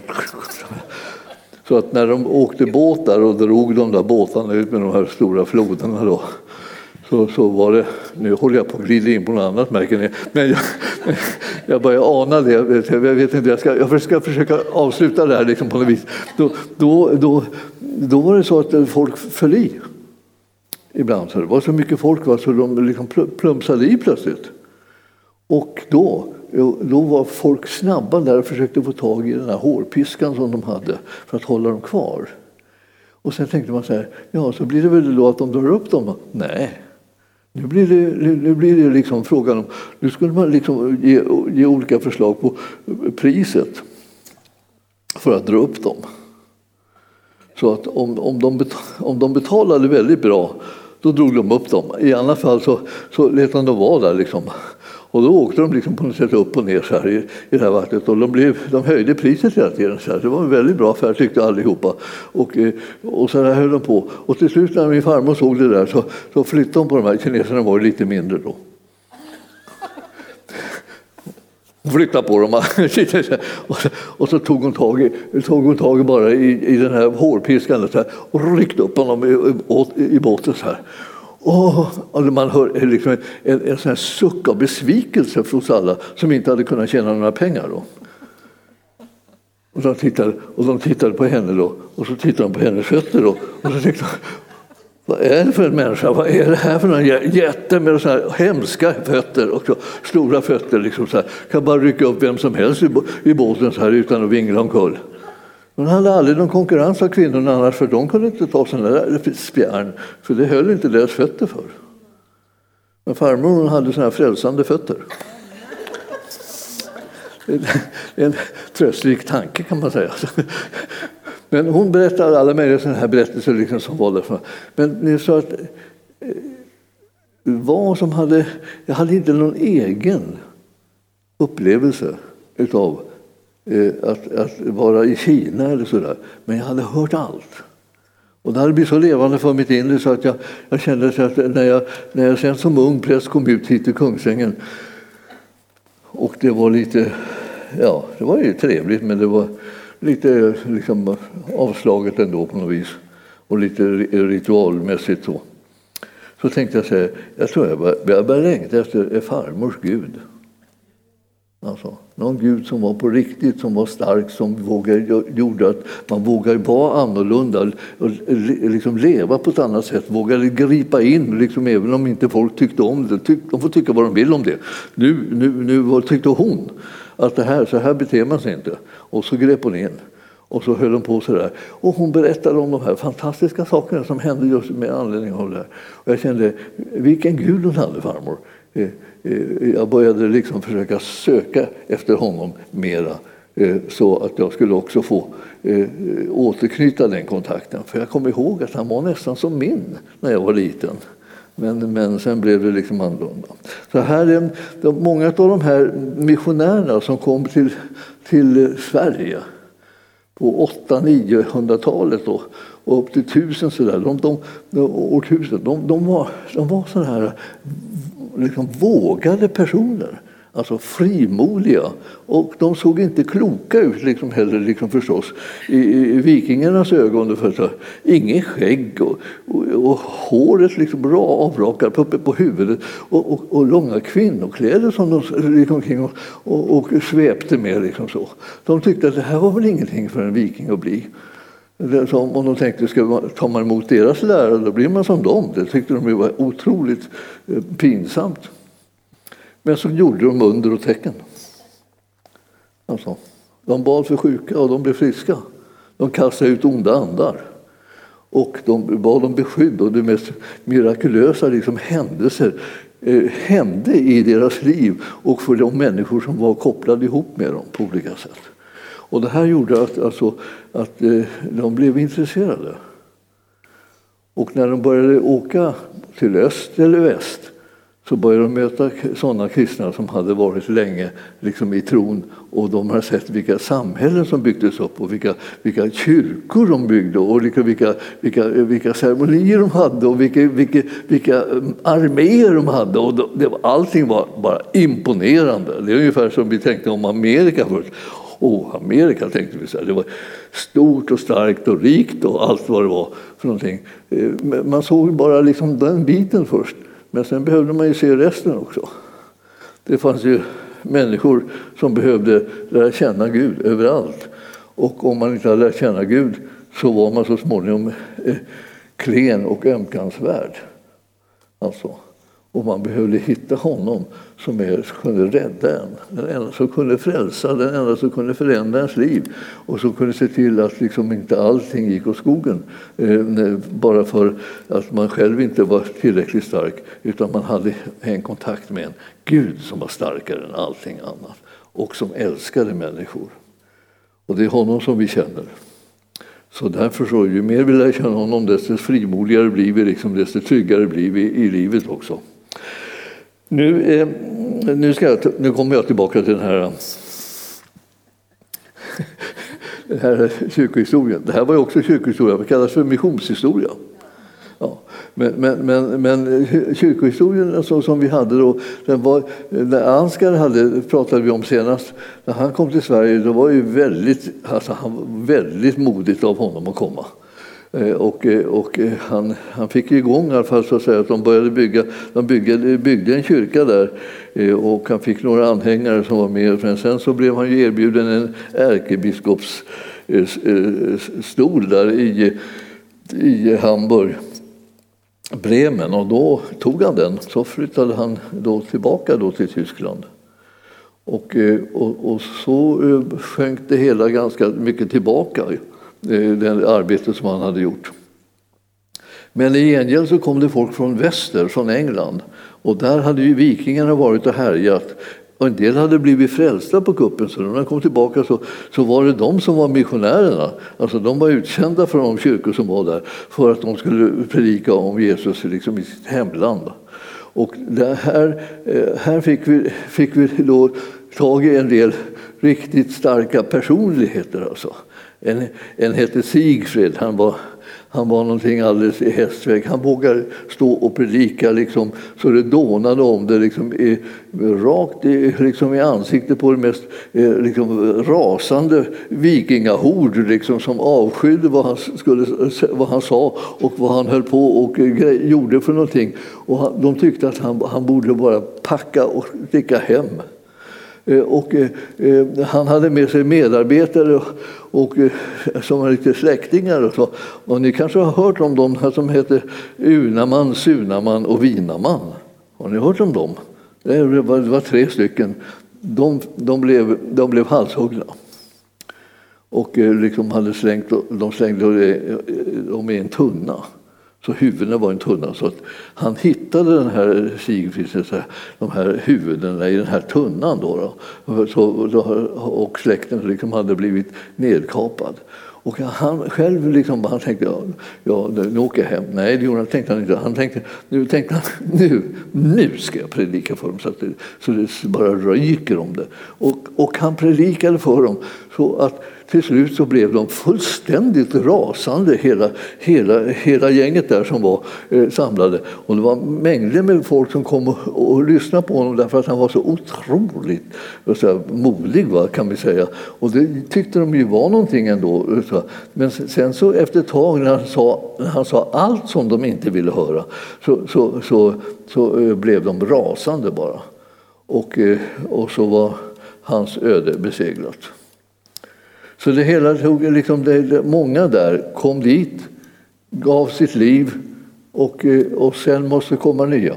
så att när de åkte båtar och drog de där båtarna ut med de här stora floderna då, så, så var det, nu håller jag på att glida in på något annat märker ni, men jag, jag börjar ana det, jag vet, jag vet inte, jag ska, jag ska försöka avsluta det här liksom på något vis. Då, då, då, då var det så att folk föll i ibland, så det var så mycket folk va, så de liksom plumsade i plötsligt. Och då då var folk snabba där och försökte få tag i den här hårpiskan som de hade för att hålla dem kvar. Och sen tänkte man så här, ja så blir det väl då att de drar upp dem? Nej, nu blir det, nu blir det liksom frågan om, nu skulle man liksom ge, ge olika förslag på priset för att dra upp dem. Så att om, om, de, om de betalade väldigt bra, då drog de upp dem. I annat fall så, så lät de dem vara där. Liksom. Och då åkte de liksom på något sätt upp och ner så här i, i det här vattnet och de, blev, de höjde priset hela tiden. Så här. Det var en väldigt bra affär tyckte allihopa. Och, eh, och så där höll de på. Och till slut när min farmor såg det där så, så flyttade hon på de här kineserna var ju lite mindre då. Hon flyttade på dem och så tog hon tag i, tog hon tag bara i, i den här hårpiskan och ryckte upp honom i, i, i båten så här. Och man hör eh, liksom en, en sån suck av besvikelse hos alla som inte hade kunnat tjäna några pengar. Då. Och, de tittade, och de tittade på henne då, och så tittade de på hennes fötter. Då, och så tänkte de, vad är det för en människa? Vad är det här för en jätte med så här hemska fötter? Och stora fötter. Liksom så här. Kan bara rycka upp vem som helst i båten så här utan att vingla omkull. Hon hade aldrig någon konkurrens av kvinnorna annars för de kunde inte ta sådana där spjärn för det höll inte deras fötter för. Men farmor hon hade sådana här frälsande fötter. En tröstrik tanke kan man säga. Men hon berättade alla möjliga sådana här berättelser liksom som var därifrån. Men det är så att eh, vad som hade, jag hade inte någon egen upplevelse utav Eh, att, att vara i Kina eller sådär. Men jag hade hört allt. Och det hade blivit så levande för mitt inre så att jag, jag kände att när jag, när jag sen som ung präst kom ut hit till Kungsängen och det var lite, ja det var ju trevligt men det var lite liksom, avslaget ändå på något vis och lite ritualmässigt så. Så tänkte jag så här, jag tror jag började, jag började längta efter farmors Gud. Alltså, någon Gud som var på riktigt, som var stark, som vågade, gjorde att man vågade vara annorlunda och liksom leva på ett annat sätt, vågade gripa in, liksom, även om inte folk tyckte om det. de får tycka vad de vill om det. Nu, nu, nu tyckte hon att det här, så här beter man sig inte. Och så grep hon in. Och så höll hon på sådär. Och hon berättade om de här fantastiska sakerna som hände just med anledning av det här. Och jag kände, vilken Gud hon hade farmor. Eh, Eh, jag började liksom försöka söka efter honom mera eh, så att jag skulle också få eh, återknyta den kontakten. För jag kommer ihåg att han var nästan som min när jag var liten. Men, men sen blev det liksom annorlunda. Så här är, många av de här missionärerna som kom till, till Sverige på 800-900-talet och upp till 1000 sådär, de, de, årtusen, de, de, var, de var sådana här liksom vågade personer. Alltså frimodiga. Och de såg inte kloka ut liksom heller liksom förstås i, i vikingarnas ögon. För ingen skägg och, och, och håret liksom bra avrakat uppe på huvudet och, och, och, långa kvinnokläder som de gick omkring och, och, och svepte med. Liksom så. De tyckte att det här var väl ingenting för en viking att bli. Som om de tänkte, ska man, tar man emot deras lära då blir man som dem. Det tyckte de var otroligt eh, pinsamt. Men så gjorde de under och tecken. Alltså, de bad för sjuka och de blev friska. De kastade ut onda andar. Och de bad om beskydd och de mest mirakulösa liksom, händelser eh, hände i deras liv och för de människor som var kopplade ihop med dem på olika sätt. Och det här gjorde att, alltså, att eh, de blev intresserade. Och när de började åka till öst eller väst så började de möta sådana kristna som hade varit länge liksom i tron och de har sett vilka samhällen som byggdes upp och vilka, vilka kyrkor de byggde och vilka, vilka, vilka, vilka ceremonier de hade och vilka, vilka, vilka mm, arméer de hade. Och det, allting var bara imponerande. Det är ungefär som vi tänkte om Amerika först. Oh, Amerika tänkte vi så här. Det var stort och starkt och rikt och allt vad det var för någonting. Eh, man såg bara liksom den biten först. Men sen behövde man ju se resten också. Det fanns ju människor som behövde lära känna Gud överallt. Och om man inte hade lärt känna Gud så var man så småningom eh, klen och ömkansvärd. Alltså. Och man behövde hitta honom som är, kunde rädda en. Den enda som kunde frälsa, den enda som kunde förändra ens liv och som kunde se till att liksom inte allting gick åt skogen eh, bara för att man själv inte var tillräckligt stark utan man hade en kontakt med en Gud som var starkare än allting annat och som älskade människor. Och det är honom som vi känner. Så därför så, ju mer vi lär känna honom desto frimodigare blir vi, liksom, desto tryggare blir vi i livet också. Nu, eh, nu, ska jag, nu kommer jag tillbaka till den här, eh, den här kyrkohistorien. Det här var ju också kyrkohistoria, det kallas för missionshistoria. Ja. Men, men, men, men kyrkohistorien alltså, som vi hade då, den var, när Ansgar hade, pratade vi om senast, när han kom till Sverige, då var ju väldigt, alltså, han väldigt modigt av honom att komma. Eh, och, eh, och eh, han, han fick igång i alla fall så att säga att de började bygga, de byggde, byggde en kyrka där och han fick några anhängare som var med. Men sen så blev han ju erbjuden en ärkebiskopsstol där i, i Hamburg. Bremen och då tog han den. Så flyttade han då tillbaka då till Tyskland. Och, och, och så sjönk det hela ganska mycket tillbaka Eh, det arbete som han hade gjort. Men i gengäld så kom det folk från väster, från England. Och där hade ju vikingarna varit och härjat. Och en del hade blivit frälsta på kuppen, så när de kom tillbaka så, så var det de som var missionärerna. Alltså de var utkända från de kyrkor som var där för att de skulle predika om Jesus liksom i sitt hemland. Och här, eh, här fick vi, fick vi då tag i en del riktigt starka personligheter. Alltså. En, en hette Sigfrid, han var Han var någonting alldeles i hästväg. Han vågade stå och predika liksom, så det dånade om det liksom, i, rakt i, liksom, i ansiktet på det mest eh, liksom, rasande vikingahord liksom, som avskydde vad han, skulle, vad han sa och vad han höll på och eh, grej, gjorde för någonting. Och han, de tyckte att han, han borde bara packa och sticka hem. Eh, och, eh, eh, han hade med sig medarbetare och, och, som var lite släktingar. Och, så. och ni kanske har hört om dem som heter Unaman, Sunaman och Vinaman. Har ni hört om dem? Det var, det var tre stycken. De, de, blev, de blev halshuggna. Och liksom hade slängt, de slängde dem i en tunna. Så huvudena var en tunna. Så att han hittade den här de här huvudena i den här tunnan. Då, då. Så, och släkten liksom hade blivit nedkapad. Och han själv liksom, han tänkte, ja, ja nu åker jag hem. Nej, det gjorde han, tänkte han inte. Han tänkte, nu tänkte han, nu, nu ska jag predika för dem så att det, så det bara ryker om det. Och, och han predikade för dem så att till slut så blev de fullständigt rasande, hela, hela, hela gänget där som var eh, samlade. Och det var mängder med folk som kom och, och lyssnade på honom därför att han var så otroligt eh, så modig, va, kan vi säga. Och det tyckte de ju var någonting ändå. Eh, så. Men sen så efter ett tag när han sa, när han sa allt som de inte ville höra så, så, så, så eh, blev de rasande bara. Och, eh, och så var hans öde beseglat. Så det hela tog liksom, det, många där kom dit, gav sitt liv och, eh, och sen måste komma nya.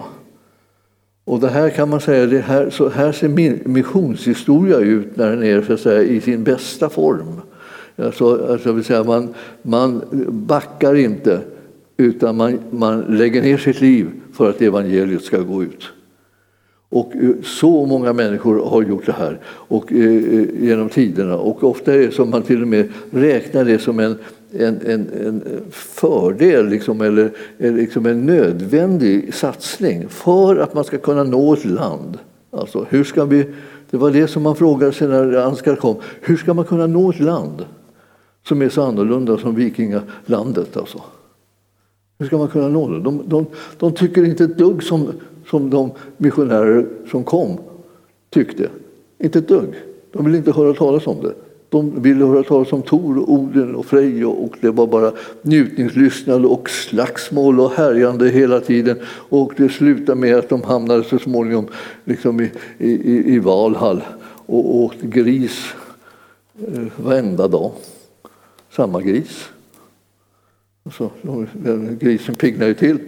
Och det här kan man säga, det här, så här ser missionshistoria ut när den är så att säga, i sin bästa form. Alltså, alltså vill säga, man, man backar inte utan man, man lägger ner sitt liv för att evangeliet ska gå ut. Och eh, så många människor har gjort det här och, eh, eh, genom tiderna. Och ofta är det som man till och med räknar det som en, en, en, en fördel liksom, eller liksom en nödvändig satsning för att man ska kunna nå ett land. Alltså, hur ska vi, det var det som man frågade sig när Ansgar kom. Hur ska man kunna nå ett land som är så annorlunda som vikingalandet? Alltså? Hur ska man kunna nå det? De, de, de tycker inte ett dugg som som de missionärer som kom tyckte. Inte ett dugg. De ville inte höra talas om det. De ville höra talas om Tor, och Oden och Frej och det var bara njutningslystnad och slagsmål och härjande hela tiden. Och det slutade med att de hamnade så småningom liksom i, i, i Valhall och åt gris eh, varenda dag. Samma gris. Så, grisen piggnade ju till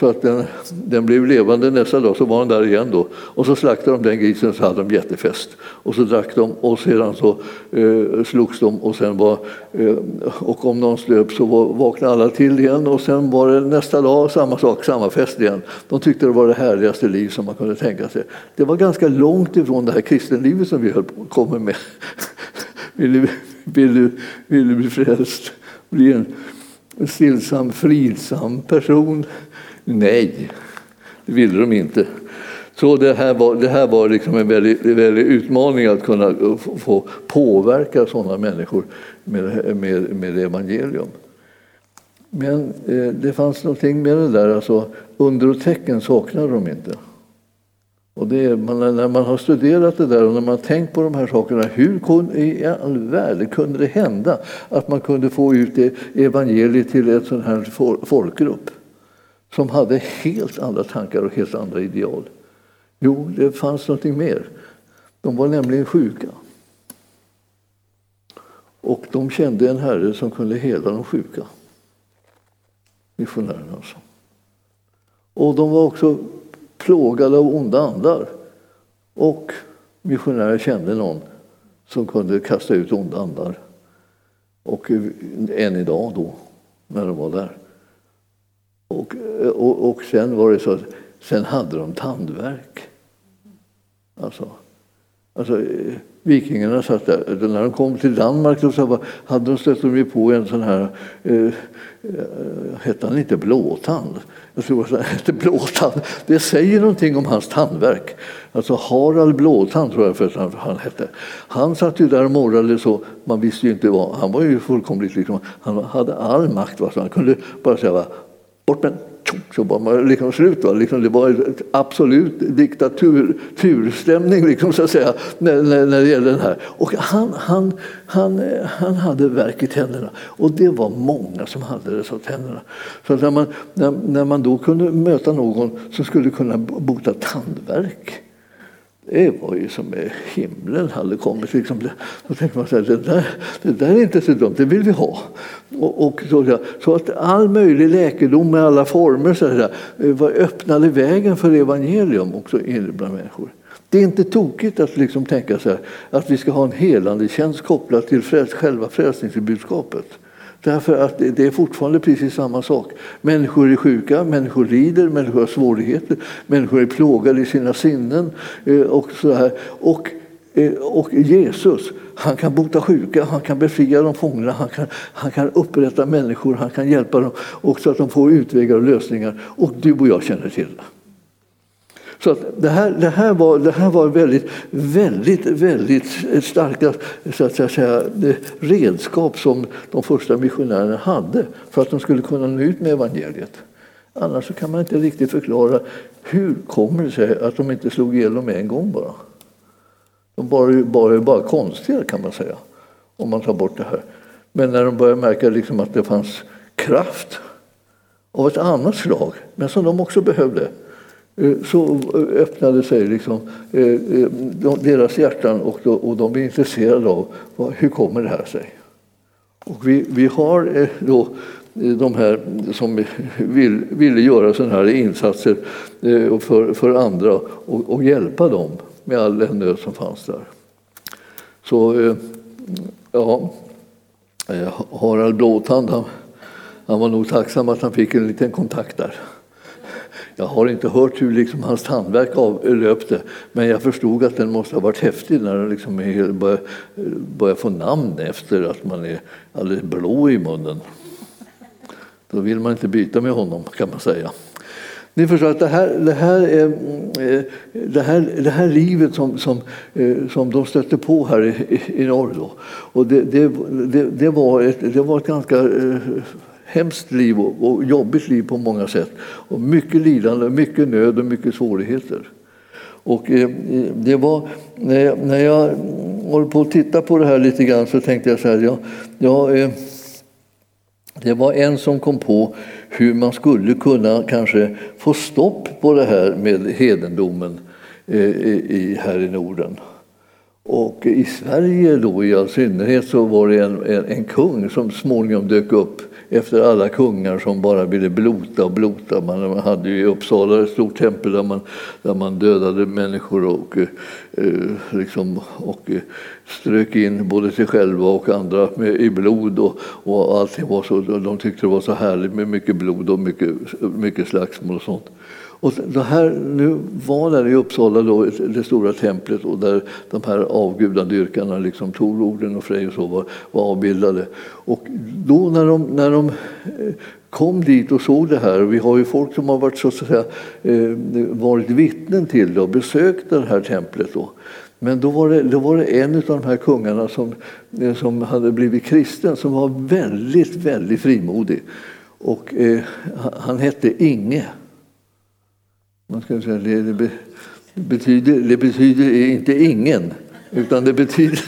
så att den, den blev levande nästa dag, så var den där igen då. Och så slaktade de den grisen så hade de jättefest. Och så drack de och sedan så eh, slogs de och sen var, eh, och om någon slöp så var, vaknade alla till igen och sen var det nästa dag samma sak, samma fest igen. De tyckte det var det härligaste liv som man kunde tänka sig. Det var ganska långt ifrån det här kristenlivet som vi höll på, kommer med. vill, du, vill, du, vill du bli frälst? Bli en stillsam, fridsam person Nej, det ville de inte. Så det här var, det här var liksom en väldig, väldig utmaning att kunna få påverka sådana människor med, med, med evangelium. Men eh, det fanns någonting med det där, alltså under och tecken saknade de inte. Och det man, när man har studerat det där och när man har tänkt på de här sakerna, hur kunde, i all världen kunde det hända att man kunde få ut evangeliet till en sån här folkgrupp? Som hade helt andra tankar och helt andra ideal. Jo, det fanns någonting mer. De var nämligen sjuka. Och de kände en herre som kunde hela de sjuka. Missionärerna alltså. Och de var också plågade av onda andar. Och missionärer kände någon som kunde kasta ut onda andar. Och än idag då, när de var där. Och, och, och sen var det så att sen hade de tandvärk. Alltså, alltså Vikingarna satt där. När de kom till Danmark så hade de stött de på en sån här, eh, eh, hette han inte Blåtand? Jag tror att han hette Blåtand. Det säger någonting om hans tandverk. Alltså Harald Blåtand tror jag för att han hette. Han satt ju där och morrade så man visste ju inte vad. Han var ju fullkomligt liksom, han hade all makt. Va? Så han kunde bara säga bort med den. så var man liksom slut. Va? Liksom det var en absolut diktaturstämning liksom, så att säga, när, när, när det gäller den här. Och han, han, han, han hade verk i tänderna. Och det var många som hade det så tänderna. Så när man, när, när man då kunde möta någon som skulle kunna bota tandvärk det var ju som himlen hade kommit. Liksom. Då tänkte man att det där, det där är inte så dumt, det vill vi ha. Och, och så, så, att all möjlig läkedom i alla former så där, var öppnade vägen för evangelium också in bland människor. Det är inte tokigt att liksom tänka sig att vi ska ha en helande tjänst kopplad till fräls, själva frälsningsbudskapet. Därför att det är fortfarande precis samma sak. Människor är sjuka, människor lider, människor har svårigheter, människor är plågade i sina sinnen. Eh, och, så här. och eh, och Jesus, han kan bota sjuka, han kan befria de fångna, han kan, han kan upprätta människor, han kan hjälpa dem och så att de får utvägar och lösningar. Och du och jag känner till det. Så att det, här, det, här var, det här var väldigt, väldigt, väldigt starka så att säga, redskap som de första missionärerna hade för att de skulle kunna nå ut med evangeliet. Annars kan man inte riktigt förklara hur kommer det sig att de inte slog ihjäl dem en gång bara. De var bara, bara konstiga kan man säga, om man tar bort det här. Men när de började märka liksom att det fanns kraft av ett annat slag, men som de också behövde, Eh, så eh, öppnade sig liksom, eh, deras hjärtan och, och de blev intresserade av hur kommer det här sig. Och vi, vi har då de här som vill, ville göra sådana här insatser för, för andra och, och hjälpa dem med all den nöd som fanns där. Så ja, Harald Blåtand han, han var nog tacksam att han fick en liten kontakt där. Jag har inte hört hur liksom hans tandverk avlöpte men jag förstod att den måste ha varit häftig när den liksom började, började få namn efter att man är alldeles blå i munnen. Då vill man inte byta med honom kan man säga. Ni förstår att det här, det här, är, eh, det här, det här livet som, som, eh, som de stötte på här i, i norr då, och det, det, det, det, var ett, det var ett ganska eh, hemskt liv och jobbigt liv på många sätt. Och mycket lidande, mycket nöd och mycket svårigheter. Och eh, det var, när jag håller på att titta på det här lite grann så tänkte jag så här, ja, ja, eh, det var en som kom på hur man skulle kunna kanske få stopp på det här med hedendomen eh, i, här i Norden. Och i Sverige då i all synnerhet så var det en, en, en kung som småningom dök upp efter alla kungar som bara ville blota och blota. Man hade ju i Uppsala ett stort tempel där man, där man dödade människor och, eh, liksom, och eh, strök in både sig själva och andra med, i blod. Och, och allting var så, de tyckte det var så härligt med mycket blod och mycket, mycket slagsmål och sånt. Och det här, nu var där i Uppsala då, det stora templet och där de här avgudadyrkarna, liksom Tororden och Frej och så, var, var avbildade. Och då när de, när de eh, kom dit och såg det här, vi har ju folk som har varit, så att säga, eh, varit vittnen till det och besökt det här templet. Då. Men då var, det, då var det en av de här kungarna som, eh, som hade blivit kristen som var väldigt, väldigt frimodig. Och eh, han hette Inge. Man ska säga, det, det, betyder, det betyder inte ingen, utan det betyder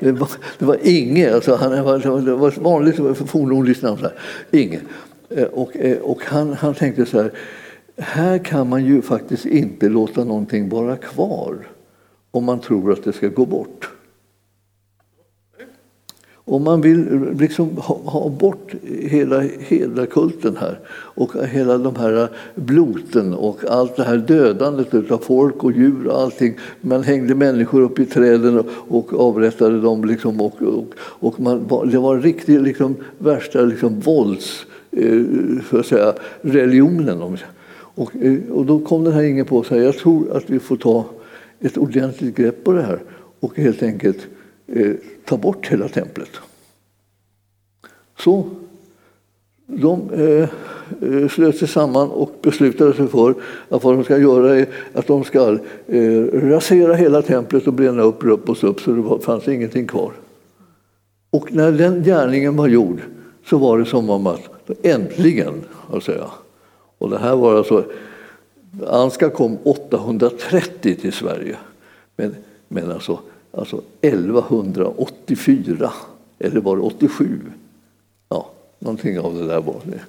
det var, det var Inge, alltså han var, det var ett vanligt fornordiskt namn. Så här, Inge. Eh, och, eh, och han, han tänkte så här, här kan man ju faktiskt inte låta någonting vara kvar om man tror att det ska gå bort. Om man vill liksom ha, ha, bort hela, hela kulten här och hela de här bloten och allt det här dödandet av folk och djur och allting. Man hängde människor upp i träden och, avrättade dem. Liksom och, och, och man, det var riktigt liksom, värsta liksom, vålds eh, för att säga, religionen. Och, eh, och då kom den här ingen på att Jag tror att vi får ta ett ordentligt grepp på det här och helt enkelt eh, ta bort hela templet. Så de eh, eh, slöt sig samman och beslutade sig för att vad de ska göra är att de ska eh, rasera hela templet och bränna upp Ruppos upp så det fanns ingenting kvar. Och när den gärningen var gjord så var det som om att äntligen, säga. Och det här var alltså, Anska kom 830 till Sverige. Men, men alltså, alltså 1184, eller var det 87? Ja, någonting av det där var det.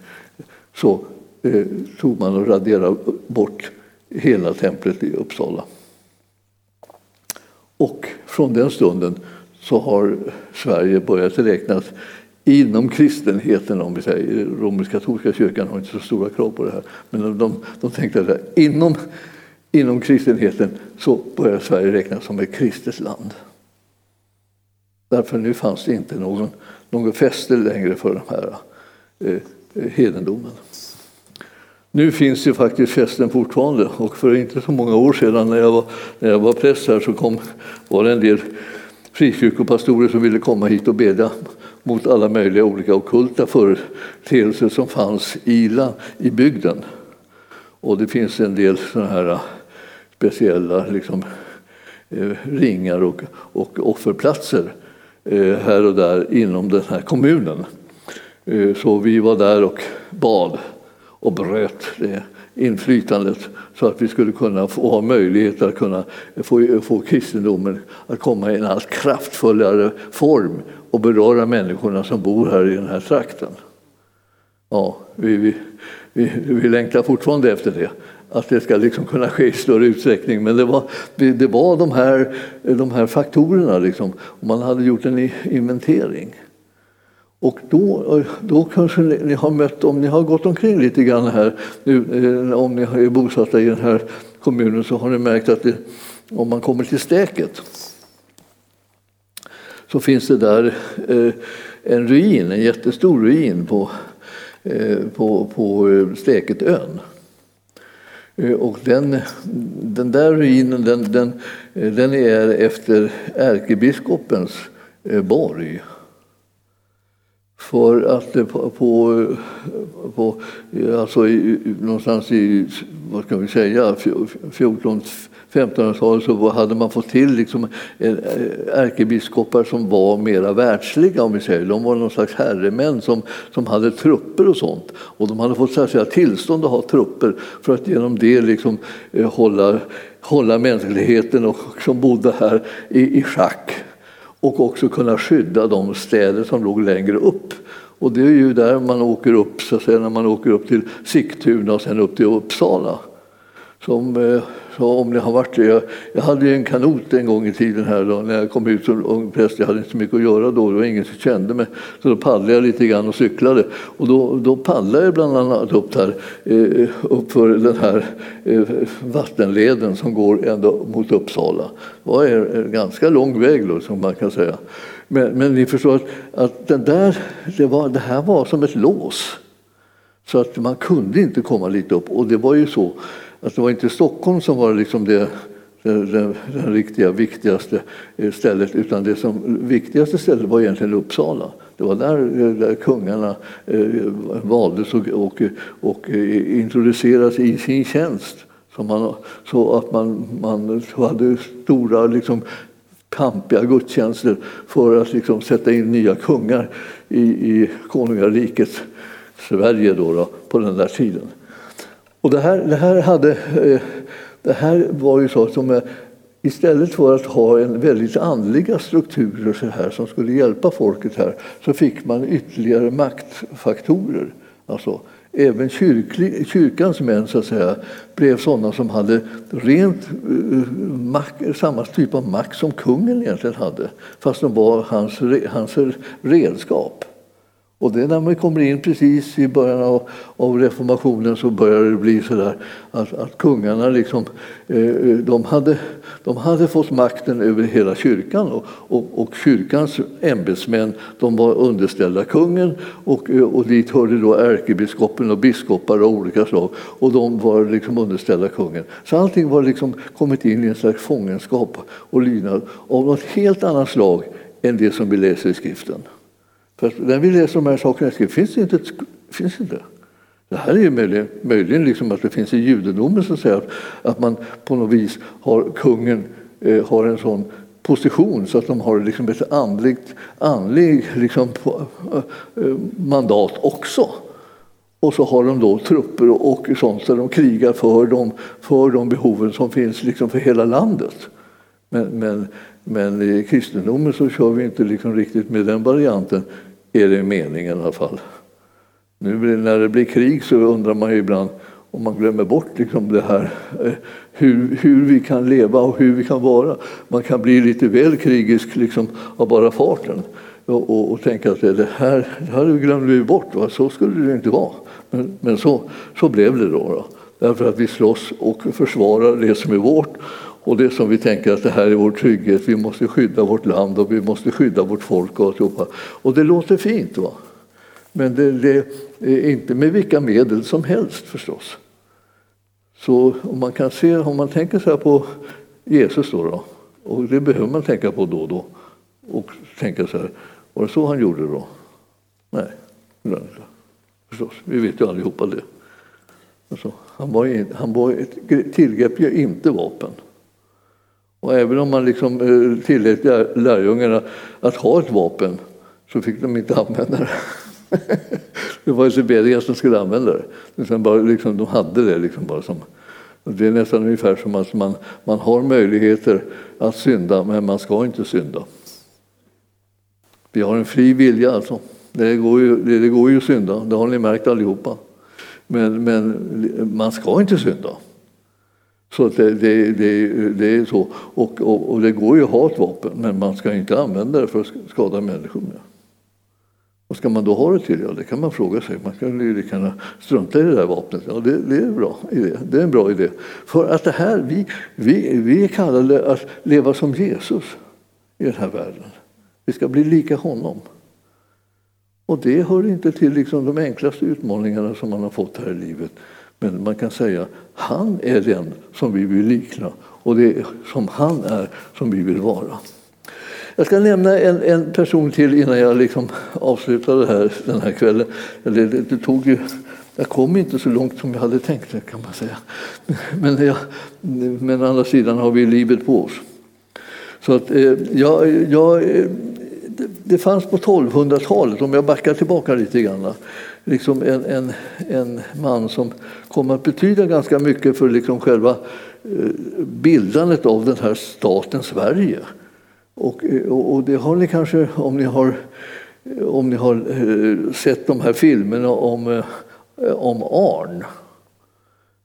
Så eh, tog man och raderade bort hela templet i Uppsala. Och från den stunden så har Sverige börjat räknas inom kristenheten, om vi säger. Romersk-katolska kyrkan har inte så stora krav på det här. Men de, de tänkte att inom, inom kristenheten så börjar Sverige räknas som ett kristet land. Därför nu fanns det inte någon, någon fäste längre för den här eh, eh, hedendomen. Nu finns ju faktiskt festen fortfarande och för inte så många år sedan när jag var, när jag var präst här så kom, var det en del frikyrkopastorer som ville komma hit och bedja mot alla möjliga olika okulta företeelser som fanns i, i bygden. Och det finns en del sådana här speciella liksom, eh, ringar och, och offerplatser eh, här och där inom den här kommunen. Eh, så vi var där och bad och bröt det inflytandet så att vi skulle kunna få ha möjlighet att kunna få, få kristendomen att komma i en allt kraftfullare form och beröra människorna som bor här i den här trakten. Ja, vi, vi, vi, vi längtar fortfarande efter det att det ska liksom kunna ske i större utsträckning. Men det var, det var de, här, de här faktorerna. Liksom. Man hade gjort en inventering. Och då, då kanske ni har mött, om ni har gått omkring lite grann här, nu, eh, om ni är bosatta i den här kommunen så har ni märkt att det, om man kommer till Stäket så finns det där eh, en ruin, en jättestor ruin på, eh, på, på Stäketön. Eh, och den, den där ruinen den, den, eh, den är efter ärkebiskopens eh, borg. För att på, på, på alltså i, någonstans i, vad ska vi säga, 14 1500-talet så hade man fått till liksom eh, eh, ärkebiskopar som var mera världsliga. Om vi säger. De var någon slags herremän som, som hade trupper och sånt. Och de hade fått särskilda tillstånd att ha trupper för att genom det liksom, eh, hålla, hålla mänskligheten och, som bodde här i, i schack och också kunna skydda de städer som låg längre upp. Och det är ju där man åker upp, så att säga, när man åker upp till Sigtuna och sen upp till Uppsala. Som, eh, så om ni har varit jag, jag hade en kanot en gång i tiden här då, när jag kom ut som ung präst. Jag hade inte så mycket att göra då, det var ingen som kände mig. Så då paddlade jag lite grann och cyklade. Och då, då paddlade jag bland annat upp, där, eh, upp för den här eh, vattenleden som går ända mot Uppsala. Det var en, en ganska lång väg då, som man kan säga. Men, men ni förstår att, att den där, det, var, det här var som ett lås. Så att man kunde inte komma lite upp. Och det var ju så att det var inte Stockholm som var liksom det, det, det, det riktiga viktigaste eh, stället utan det som viktigaste stället var egentligen Uppsala. Det var där, eh, där kungarna eh, valdes och, och, och eh, introducerades i sin tjänst. Så, man, så att man, man hade stora liksom, pampiga gudstjänster för att liksom, sätta in nya kungar i, i konungariket Sverige då, då, på den där tiden. Och det här, det här, hade, eh, det här var ju så som eh, istället för att ha en väldigt andliga strukturer så här, som skulle hjälpa folket här så fick man ytterligare maktfaktorer. Alltså, även kyrklig, kyrkans män så att säga, blev sådana som hade rent uh, samma typ av makt som kungen egentligen hade fast de var hans, hans redskap. Och det är när man kommer in precis i början av, av reformationen så börjar det bli så där att, att kungarna liksom, eh, eh de, hade, de hade fått makten över hela kyrkan och, och, och kyrkans ämbetsmän de var underställda kungen och, eh, och dit hörde då ärkebiskopen och biskopar av olika slag och de var liksom underställda kungen. Så allting var liksom kommit in i en slags fångenskap och lydnad av något helt annat slag än det som vi läser i skriften. För när vi läser de här sakerna finns det inte. Finns inte. Det här är ju möjligen, möjligen liksom att det finns i judendomen som säger att, att man på något vis har kungen eh, har en sån position så att de har liksom ett andligt, andligt liksom, eh, eh, mandat också. Och så har de då trupper och sånt så de krigar för de, för de behoven som finns liksom för hela landet. Men, men, men i kristendomen så kör vi inte liksom riktigt med den varianten är det meningen i alla fall. Nu när det blir krig så undrar man ju ibland om man glömmer bort liksom det här eh, hur, hur vi kan leva och hur vi kan vara. Man kan bli lite väl krigisk liksom av bara farten och, och, och tänka att det här, det här glömde vi bort, va? så skulle det inte vara. Men, men så, så blev det då, då. Därför att vi slåss och försvarar det som är vårt och det som vi tänker att det här är vår trygghet, vi måste skydda vårt land och vi måste skydda vårt folk och alltihopa. Och det låter fint, va? men det, det är inte med vilka medel som helst förstås. Så om man kan se, om man tänker så här på Jesus då, då och det behöver man tänka på då och då, och tänka så här, var det så han gjorde då? Nej, förstås. Vi vet ju allihopa det. Alltså, han, var, han var tillgrep ju inte vapen. Och även om man liksom eh, tillät lärjungarna att ha ett vapen så fick de inte använda det. det var Sibelius som skulle använda det. Utan bara, liksom, de hade det liksom bara som... Det är nästan ungefär som att man, man har möjligheter att synda, men man ska inte synda. Vi har en fri vilja alltså. Det går ju, det, det går ju att synda, det har ni märkt allihopa. Men, men man ska inte synda. Så det, det, det, det, är så. Och, och, och, det går ju att ha ett vapen, men man ska inte använda det för att skada människor med. Vad ska man då ha det till? Ja, det kan man fråga sig. Man kan ju lika strunta i det där vapnet. Ja, det, det, är bra idé. det är en bra idé. För att det här, vi, vi, vi är kallade att leva som Jesus i den här världen. Vi ska bli lika honom. Och det hör inte till liksom de enklaste utmaningarna som man har fått här i livet. Men man kan säga han är den som vi vill likna och det är som han är som vi vill vara. Jag ska nämna en, en person till innan jag liksom avslutar det här, den här kvällen. Det, det, det tog ju, jag kom inte så långt som jag hade tänkt kan man säga. Men, jag, men å andra sidan har vi livet på oss. Så att, eh, jag, jag, eh, det, det fanns på 1200-talet, om jag backar tillbaka lite grann, liksom en, en, en man som kom att betyda ganska mycket för liksom själva eh, bildandet av den här staten Sverige. Eh, och, och det har ni kanske, om ni har, om ni har eh, sett de här filmerna om, om Arn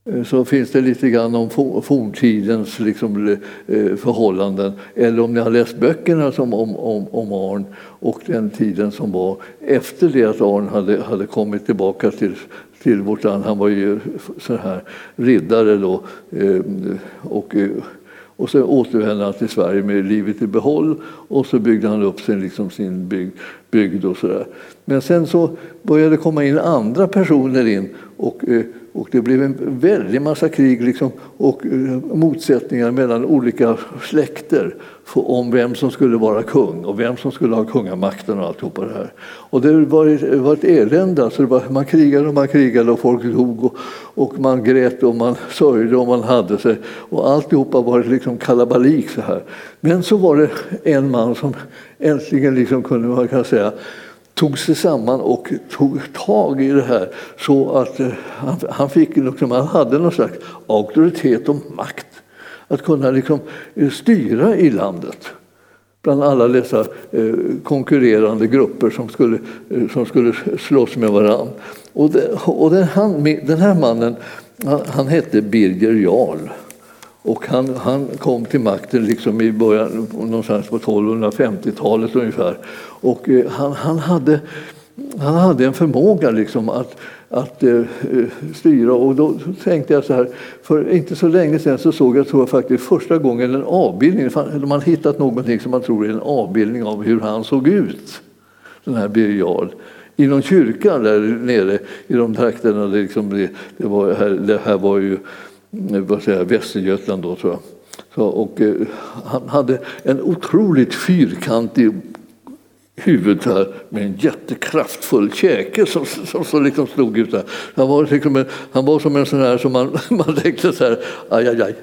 Eh, så finns det lite grann om forntidens liksom, eh, förhållanden. Eller om ni har läst böckerna som om, om, om Arn och den tiden som var efter det att Arn hade, hade kommit tillbaka till, till vårt land. Han var ju så här riddare då. Eh, och, och så återvände han till Sverige med livet i behåll och så byggde han upp sin, liksom sin bygd, bygd och sådär. Men sen så började det komma in andra personer in och och det blev en väldig massa krig liksom, och eh, motsättningar mellan olika släkter om vem som skulle vara kung och vem som skulle ha kungamakten och alltihopa det här. Och det var, det var ett elände. Alltså var, man krigade och man krigade och folk dog och, och, man grät och man sörjde och man hade sig. Och alltihopa var liksom kalabalik så här. Men så var det en man som äntligen liksom kunde man kan säga tog sig samman och tog tag i det här så att eh, han, han, fick, liksom, han hade någon slags auktoritet och makt att kunna liksom, eh, styra i landet bland alla dessa eh, konkurrerande grupper som skulle, som skulle slåss med varandra. Och, det, och den, han, den här mannen han, han hette Birger Jarl. Och han, han kom till makten liksom i början, någonstans på 1250-talet ungefär. Och eh, han, han, hade, han hade en förmåga liksom att, att eh, eh, styra. Och då tänkte jag så här, för inte så länge sedan så såg jag, tror jag faktiskt första gången en avbildning, de har hittat någonting som man tror är en avbildning av hur han såg ut, den här Birger Jarl i någon kyrka där nere i de trakterna. Liksom, det, det, var här, det här var ju vad säger, Västergötland då tror jag. Så, och, eh, han hade en otroligt fyrkantig huvud här med en jättekraftfull käke som, som, som liksom stod ut där. Han var, liksom en, han var som en sån här som man, man tänkte så här, aj, aj, aj.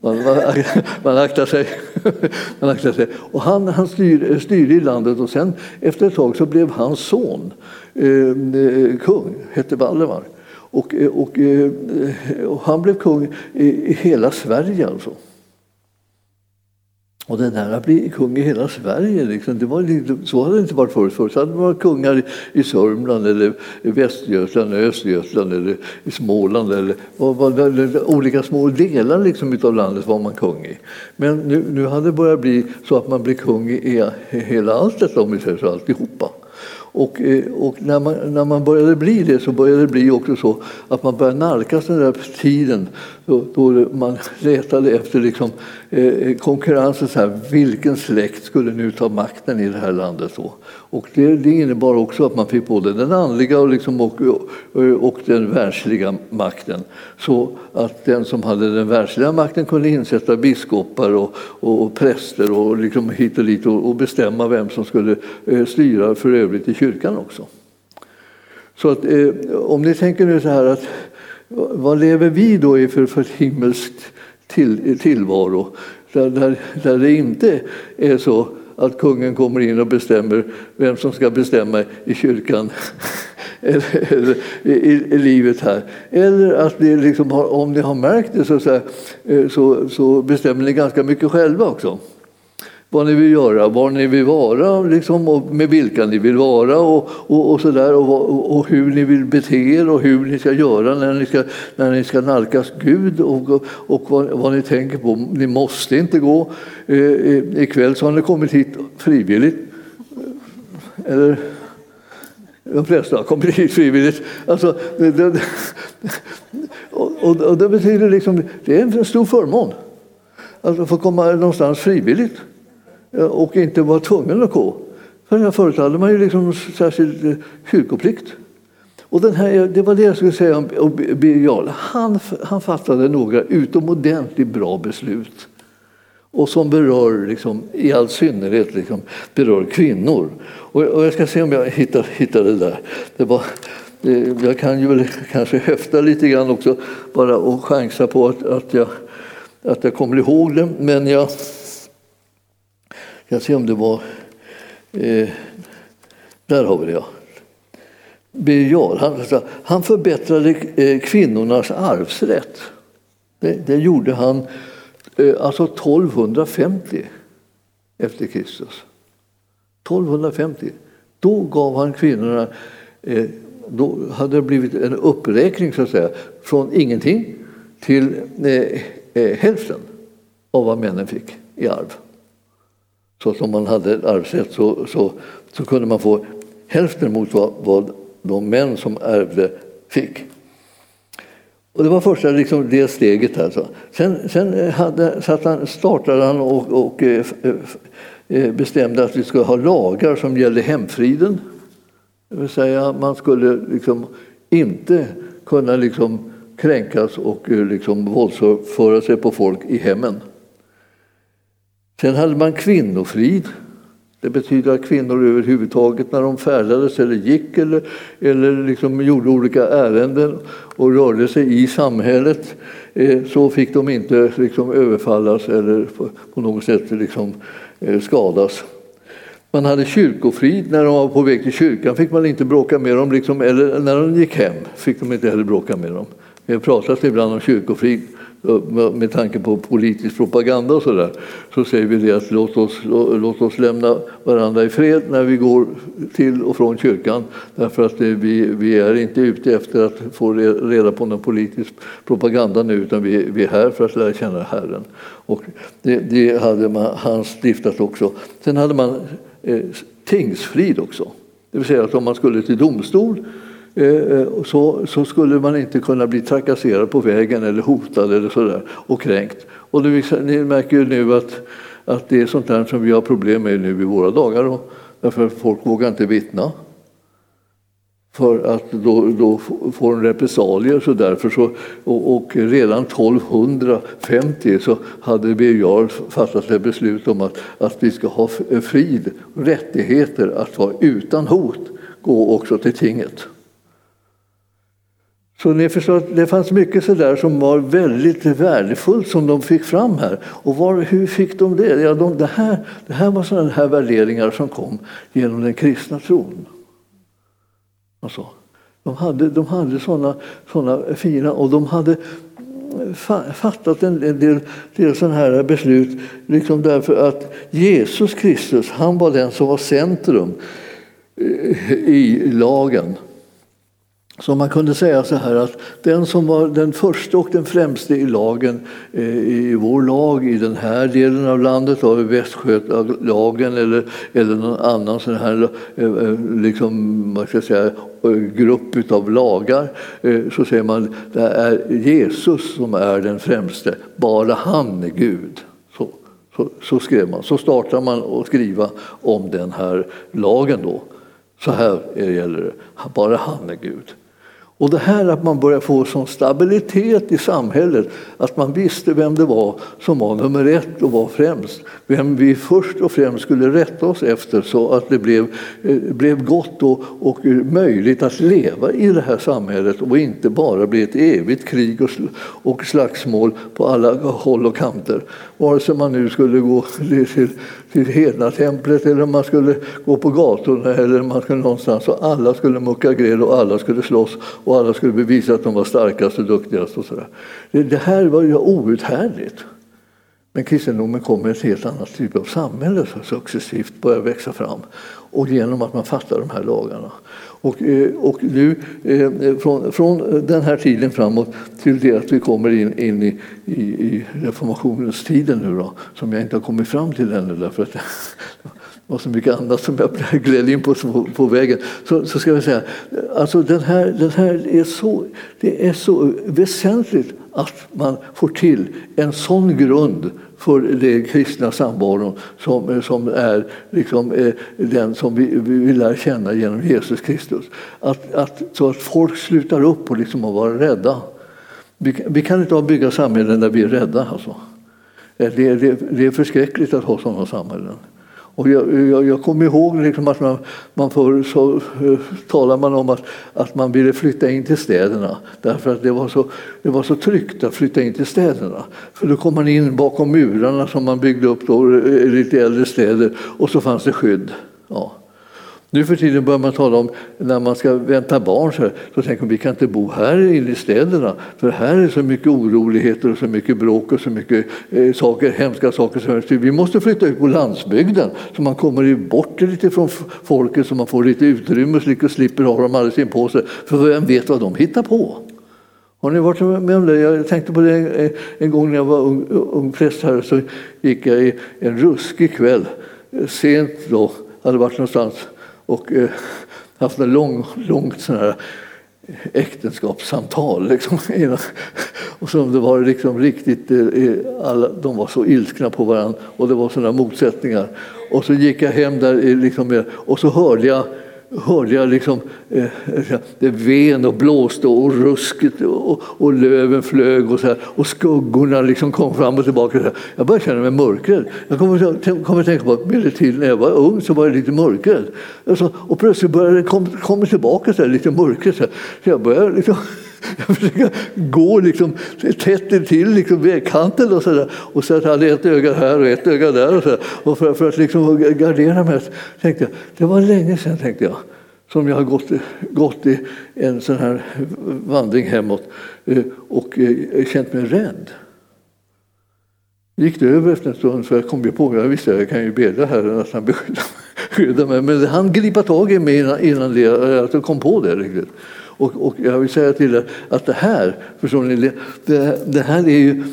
Man, man, man, aktar sig. man aktar sig. Och han, han styr, styrde i landet och sen efter ett tag så blev hans son eh, eh kung, hette Valdemar. Och, eh, och, eh, och, han blev kung i, i hela Sverige alltså. Och den här att bli kung i hela Sverige, liksom, det var, så hade det inte varit förut. Förut hade man varit kungar i Sörmland, eller i Västergötland, eller Östergötland eller i Småland. Eller, eller, olika små delar liksom, av landet var man kung i. Men nu, nu hade det börjat bli så att man blir kung i, i hela allt detta, om vi säger så, alltihopa. Och, eh, och när, man, när man började bli det så började det bli också så att man började nalkas den där tiden då, då man letade efter liksom, eh, konkurrensen. Så här, vilken släkt skulle nu ta makten i det här landet? Då? Och det, det innebar också att man fick både den andliga och, liksom, och, och den världsliga makten. Så att den som hade den världsliga makten kunde insätta biskopar och, och, och präster och liksom hit och dit och, och bestämma vem som skulle eh, styra för övrigt i kyrkan också. Så att, eh, om ni tänker nu så här att vad lever vi då i för, för himmelsk till, tillvaro? Där, där, där det inte är så att kungen kommer in och bestämmer vem som ska bestämma i kyrkan eller, eller i, i, livet här. Eller att ni liksom har, om ni har märkt det så, så, eh, så bestämmer ni ganska mycket själva också vad ni vill göra, var ni vill vara liksom, och med vilka ni vill vara och, och, och, så där, och, och, hur ni vill bete er och hur ni ska göra när ni ska, när ni ska nalkas Gud och, och vad, vad ni tänker på. Ni måste inte gå. Eh, eh, ikväll så har ni kommit hit frivilligt. Eller de flesta har kommit hit frivilligt. Alltså, det, det, och, och, det betyder liksom, det är en stor förmån att få komma någonstans frivilligt. Eh, och inte var tvungen att gå. För förut hade man ju liksom särskild eh, kyrkoplikt. Och den här, det var det jag skulle säga om Birger han, han fattade några utomordentligt bra beslut och som berör, liksom, i all synnerhet liksom, berör kvinnor. Och, och, jag ska se om jag hittar, hittar det där. Det var, det, jag kan ju väl kanske höfta lite grann också bara och chansa på att, att, jag, att jag kommer ihåg det. Men jag Ska se om det var... Eh, där har vi det, ja. Birger han, han förbättrade eh, kvinnornas arvsrätt. Det, det gjorde han eh, alltså 1250 efter Kristus. 1250. Då gav han kvinnorna... Eh, då hade det blivit en uppräkning så att säga, från ingenting till eh, eh, hälften av vad männen fick i arv. Så som man hade arvsrätt så, så, så kunde man få hälften mot vad, vad de män som ärvde fick. Och det var första liksom, det steget. Alltså. Sen, sen eh, hade, så han, startade han och, och eh, eh, eh, bestämde att vi skulle ha lagar som gällde hemfriden. Det vill säga man skulle liksom inte kunna liksom kränkas och liksom våldsföra sig på folk i hemmen. Sen hade man kvinnofrid. Det betyder att kvinnor överhuvudtaget när de färdades eller gick eller, eller liksom gjorde olika ärenden och rörde sig i samhället eh, så fick de inte liksom överfallas eller på något sätt liksom eh, skadas. Man hade kyrkofrid. När de var på väg till kyrkan fick man inte bråka med dem, liksom, eller när de gick hem fick de inte heller bråka med dem. Det pratas ibland om kyrkofrid med tanke på politisk propaganda och sådär, så säger vi det att låt oss, låt oss lämna varandra i fred när vi går till och från kyrkan. Därför att vi, vi är inte ute efter att få reda på någon politisk propaganda nu utan vi, vi är här för att lära känna Herren. Och det, det hade man, han stiftat också. Sen hade man eh, tingsfrid också. Det vill säga att om man skulle till domstol Eh, eh, så, så skulle man inte kunna bli trakasserad på vägen eller hotad eller sådär och kränkt. Och det, ni märker ju nu att, att det är sånt där som vi har problem med nu i våra dagar. Då, därför att folk vågar inte vittna. För att då, då får de repressalier. Så därför så, och, och redan 1250 så hade Birger Jarl fattat ett beslut om att, att vi ska ha frid, rättigheter att vara utan hot, gå också till tinget. Så ni förstår att det fanns mycket sådär som var väldigt värdefullt som de fick fram här. Och var, hur fick de det? Ja, de, det, här, det här var sådana här värderingar som kom genom den kristna tron. Alltså, de hade, de hade sådana, såna fina, och de hade fattat en, del, del sådana här beslut liksom därför att Jesus Kristus, han var den som var centrum i lagen. Så man kunde säga så här att den som var den första och den främste i lagen, eh, i vår lag i den här delen av landet, av Västgötalagen eller, eller någon annan sån här eh, eh, liksom, man ska säga, grupp av lagar, så säger man det är Jesus som är den främste, bara han är Gud. Så, så, så skrev man. Så startar man att skriva om den här lagen då. Så här gäller det, bara han är Gud. Och det här att man börjar få sån stabilitet i samhället, att man visste vem det var som var nummer ett och var främst. Vem vi först och främst skulle rätta oss efter så att det blev, eh, blev gott och, och möjligt att leva i det här samhället och inte bara bli ett evigt krig och, och slagsmål på alla håll och kanter. Vare sig man nu skulle gå till, till hednatemplet eller om man skulle gå på gatorna eller man skulle någonstans och alla skulle mucka gräl och alla skulle slåss och alla skulle bevisa att de var starkast och duktigast. Och sådär. Det, det här var ju outhärdligt. Men kristendomen kom med ett helt annat typ av samhälle som successivt börjar växa fram. Och genom att man fattar de här lagarna. Och, eh, och nu, eh, från, från den här tiden framåt till det att vi kommer in, in i, i, i reformationens tiden nu då, som jag inte har kommit fram till ännu därför att och så mycket annat som jag gled in på, på vägen. Så, så ska vi säga, alltså den här, den här är så, det är så väsentligt att man får till en sån grund för den kristna samvaron som, som är liksom, eh, den som vi, vi lär känna genom Jesus Kristus. Att, att, så att folk slutar upp och liksom att vara rädda. Vi, vi kan inte bygga samhällen där vi är rädda. Alltså. Eh, det, det, det är förskräckligt att ha sådana samhällen. Och jag, jag, jag kommer ihåg liksom att man, man förr så uh, talade man om att, att man ville flytta in till städerna därför att det var, så, det var så tryggt att flytta in till städerna. För då kom man in bakom murarna som man byggde upp då, i lite äldre städer och så fanns det skydd. Ja. Nu för tiden börjar man tala om när man ska vänta barn så, här, så tänker man vi kan inte bo här inne i städerna för här är så mycket oroligheter och så mycket bråk och så mycket eh, saker, hemska saker. Så vi måste flytta ut på landsbygden så man kommer bort lite från folket så man får lite utrymme och slipper ha dem alldeles inpå sig. För vem vet vad de hittar på? Har ni varit med om det? Jag tänkte på det en gång när jag var ung, ung präst här så gick jag i en ruskig kväll sent då, hade varit någonstans och eh, haft ett lång, långt sån här äktenskapssamtal. Liksom. och som det var liksom riktigt, eh, eh, alla, de var så ilskna på varandra och det var sådana motsättningar. Och så gick jag hem där eh, liksom, och så hörde jag hörde jag liksom, eh, det ven och blåste och rusket och, och löven flög och, så här, och skuggorna liksom kom fram och tillbaka. Jag började känna mig mörkrädd. Jag kommer, kommer att tänka på att till när jag var ung så var jag lite mörkrädd. Alltså, och plötsligt började det komma kom tillbaka så här, lite mörkret. Så, så jag började liksom jag försöker gå liksom, tätt intill liksom vägkanten och, så där, och så att jag hade ett öga här och ett öga där. Och, så där. och för, för, att liksom gardera mig tänkte jag, det var länge sedan tänkte jag som jag har gått, gått i en sån här vandring hemåt eh, och eh, känt mig rädd. gick det över efter en stund för jag kom ju på, jag visste jag kan ju bedja Herren att han beskyddar mig, men han gripa tag i mig innan, innan det, jag kom på det riktigt. Och, och jag vill säga till er att det här, förstår ni, det, det här är ju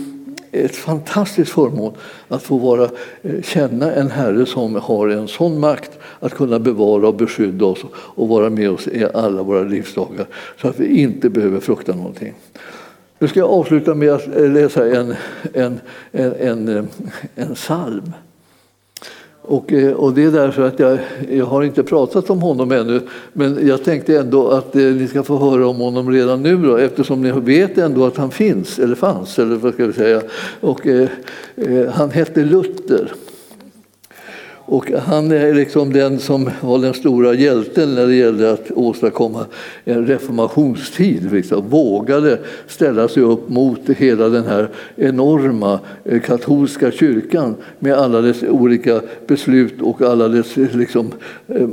ett fantastiskt förmån att få vara, eh, känna en Herre som har en sån makt att kunna bevara och beskydda oss och vara med oss i alla våra livsdagar så att vi inte behöver frukta någonting. Nu ska jag avsluta med att läsa en, en, en, en, en psalm. Och, eh, och, det är därför att jag, jag har inte pratat om honom ännu men jag tänkte ändå att eh, ni ska få höra om honom redan nu då, eftersom ni vet ändå att han finns, eller fanns, eller vad ska vi säga. Och, eh, eh han hette Luther. Och han är liksom den som var den stora hjälten när det gällde att åstadkomma en reformationstid. Liksom. Vågade ställa sig upp mot hela den här enorma eh, katolska kyrkan med alla dess olika beslut och alla dess eh, liksom, eh,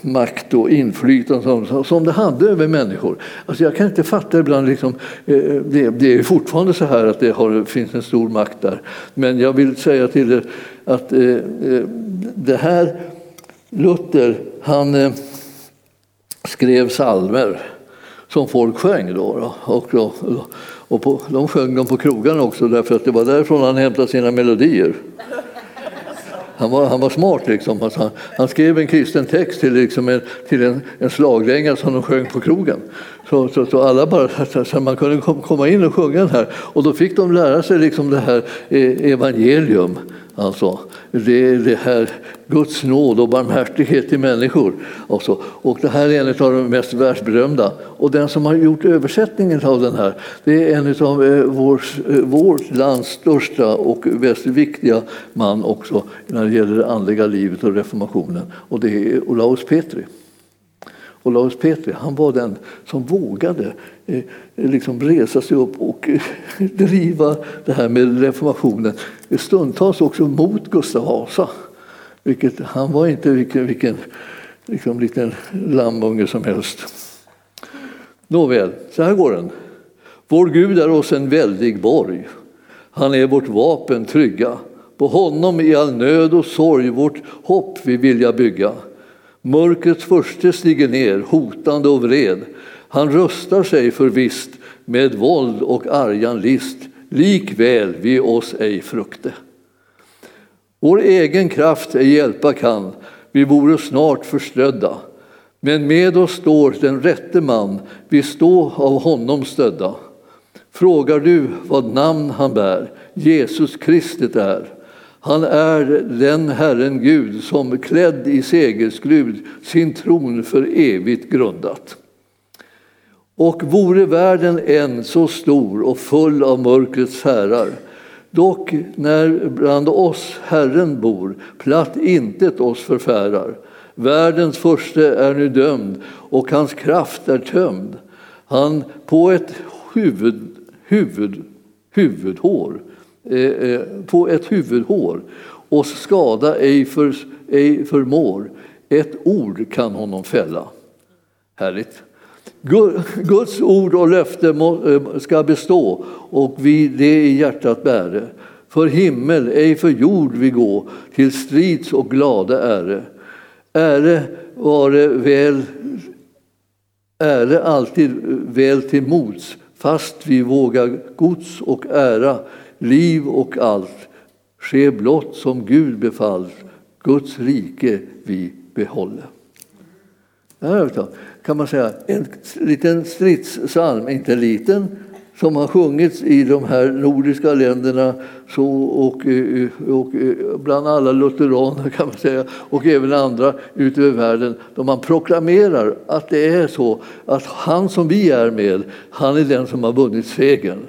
makt och inflytande som, som det hade över människor. Alltså jag kan inte fatta ibland, liksom, det, det är fortfarande så här att det har, finns en stor makt där. Men jag vill säga till er att eh, det här Luther, han eh, skrev salmer som folk sjöng. Då, och, då, och på, de sjöng dem på krogarna också därför att det var därifrån han hämtade sina melodier. Han var, han var smart. Liksom. Alltså han, han, skrev en kristen text till, liksom en, till en, en slagdänga som de sjöng på krogen. Så, så, så alla bara, så man kunde komma in och sjunga den här. Och då fick de lära sig liksom det här eh, evangelium. Alltså, det är det här Guds nåd och barmhärtighet till människor. Också. Och det här är en av de mest världsberömda. Och den som har gjort översättningen av den här, det är en av eh, vårt, vårt eh, lands största och mest viktiga man också när det gäller det andliga livet och reformationen. Och det är Olaus Petri. Olaus Petri, han var den som vågade eh, liksom resa sig upp och eh, driva det här med reformationen. Stundtals också mot Gustav Vasa. Vilket, han var inte vilken, vilken liksom, liten lammunge som helst. Nåväl, så här går den. Vår Gud är oss en väldig borg. Han är vårt vapen trygga. På honom i all nöd och sorg vårt hopp vi vilja bygga. Mörkrets förste stiger ner, hotande och vred. Han röstar sig för visst med våld och argan list. Likväl vi oss ej frukte. Vår egen kraft ej hjälpa kan, vi vore snart förströdda. Men med oss står den rätte man, vi stå av honom stödda. Frågar du vad namn han bär, Jesus Kristet är, han är den Herren Gud som klädd i segerskrud sin tron för evigt grundat. Och vore världen än så stor och full av mörkrets härar dock när bland oss Herren bor platt intet oss förfärar. Världens förste är nu dömd och hans kraft är tömd. Han på ett huvud, huvud, huvudhår Eh, eh, på ett huvudhår och skada ej, för, ej förmår. Ett ord kan honom fälla. Härligt. Guds ord och löfte eh, ska bestå och vi det i hjärtat bäre. För himmel, ej för jord vi gå, till strids och glada äre. Ära vare väl, ära alltid väl till mots, fast vi vågar gods och ära liv och allt ske blott som Gud befallt, Guds rike vi behåller. Här kan man säga en liten stridspsalm, inte liten, som har sjungits i de här nordiska länderna så, och, eh, och, eh, bland alla lutheraner kan man säga och även andra ute i världen då man proklamerar att det är så att han som vi är med, han är den som har vunnit segern.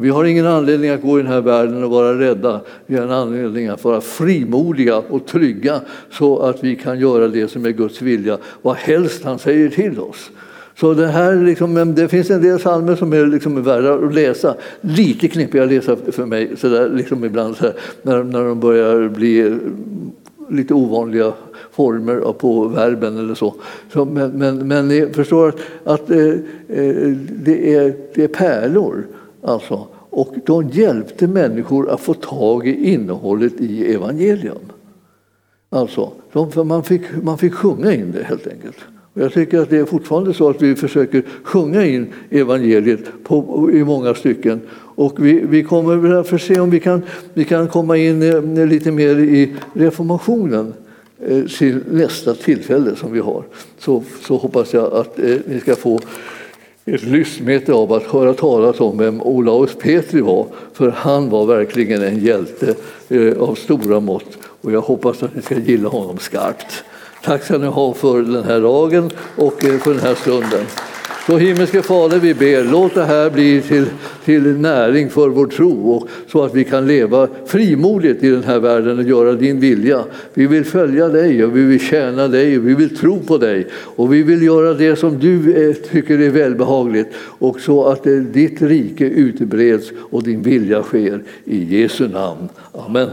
Vi har ingen anledning att gå i den här världen och vara rädda. Vi har en anledning att vara frimodiga och trygga så att vi kan göra det som är Guds vilja, vad helst han säger till oss. Så det, här liksom, det finns en del psalmer som är liksom värda att läsa. Lite knepiga att läsa för mig så där, liksom ibland så här, när, när de börjar bli lite ovanliga former på verben eller så. så men, men, men ni förstår att, att eh, eh det, är, det är pärlor Alltså, och de hjälpte människor att få tag i innehållet i evangelium. Alltså, de, man, fick, man fick sjunga in det helt enkelt. Och jag tycker att det är fortfarande så att vi försöker sjunga in evangeliet på, i många stycken. Och vi, vi kommer att se om vi kan, vi kan komma in eh, lite mer i reformationen. Eh, till nästa tillfälle som vi har så, så hoppas jag att eh, ni ska få ett lystmete av att höra talas om vem Olaus Petri var. För han var verkligen en hjälte eh, av stora mått och jag hoppas att ni ska gilla honom skarpt. Tack ska ni ha för den här dagen och eh, för den här stunden. Så himmelske Fader, vi ber, låt det här bli till, till näring för vår tro och så att vi kan leva frimodigt i den här världen och göra din vilja. Vi vill följa dig och vi vill tjäna dig och vi vill tro på dig och vi vill göra det som du eh, tycker är välbehagligt och så att eh, ditt rike utbreds och din vilja sker. I Jesu namn. Amen.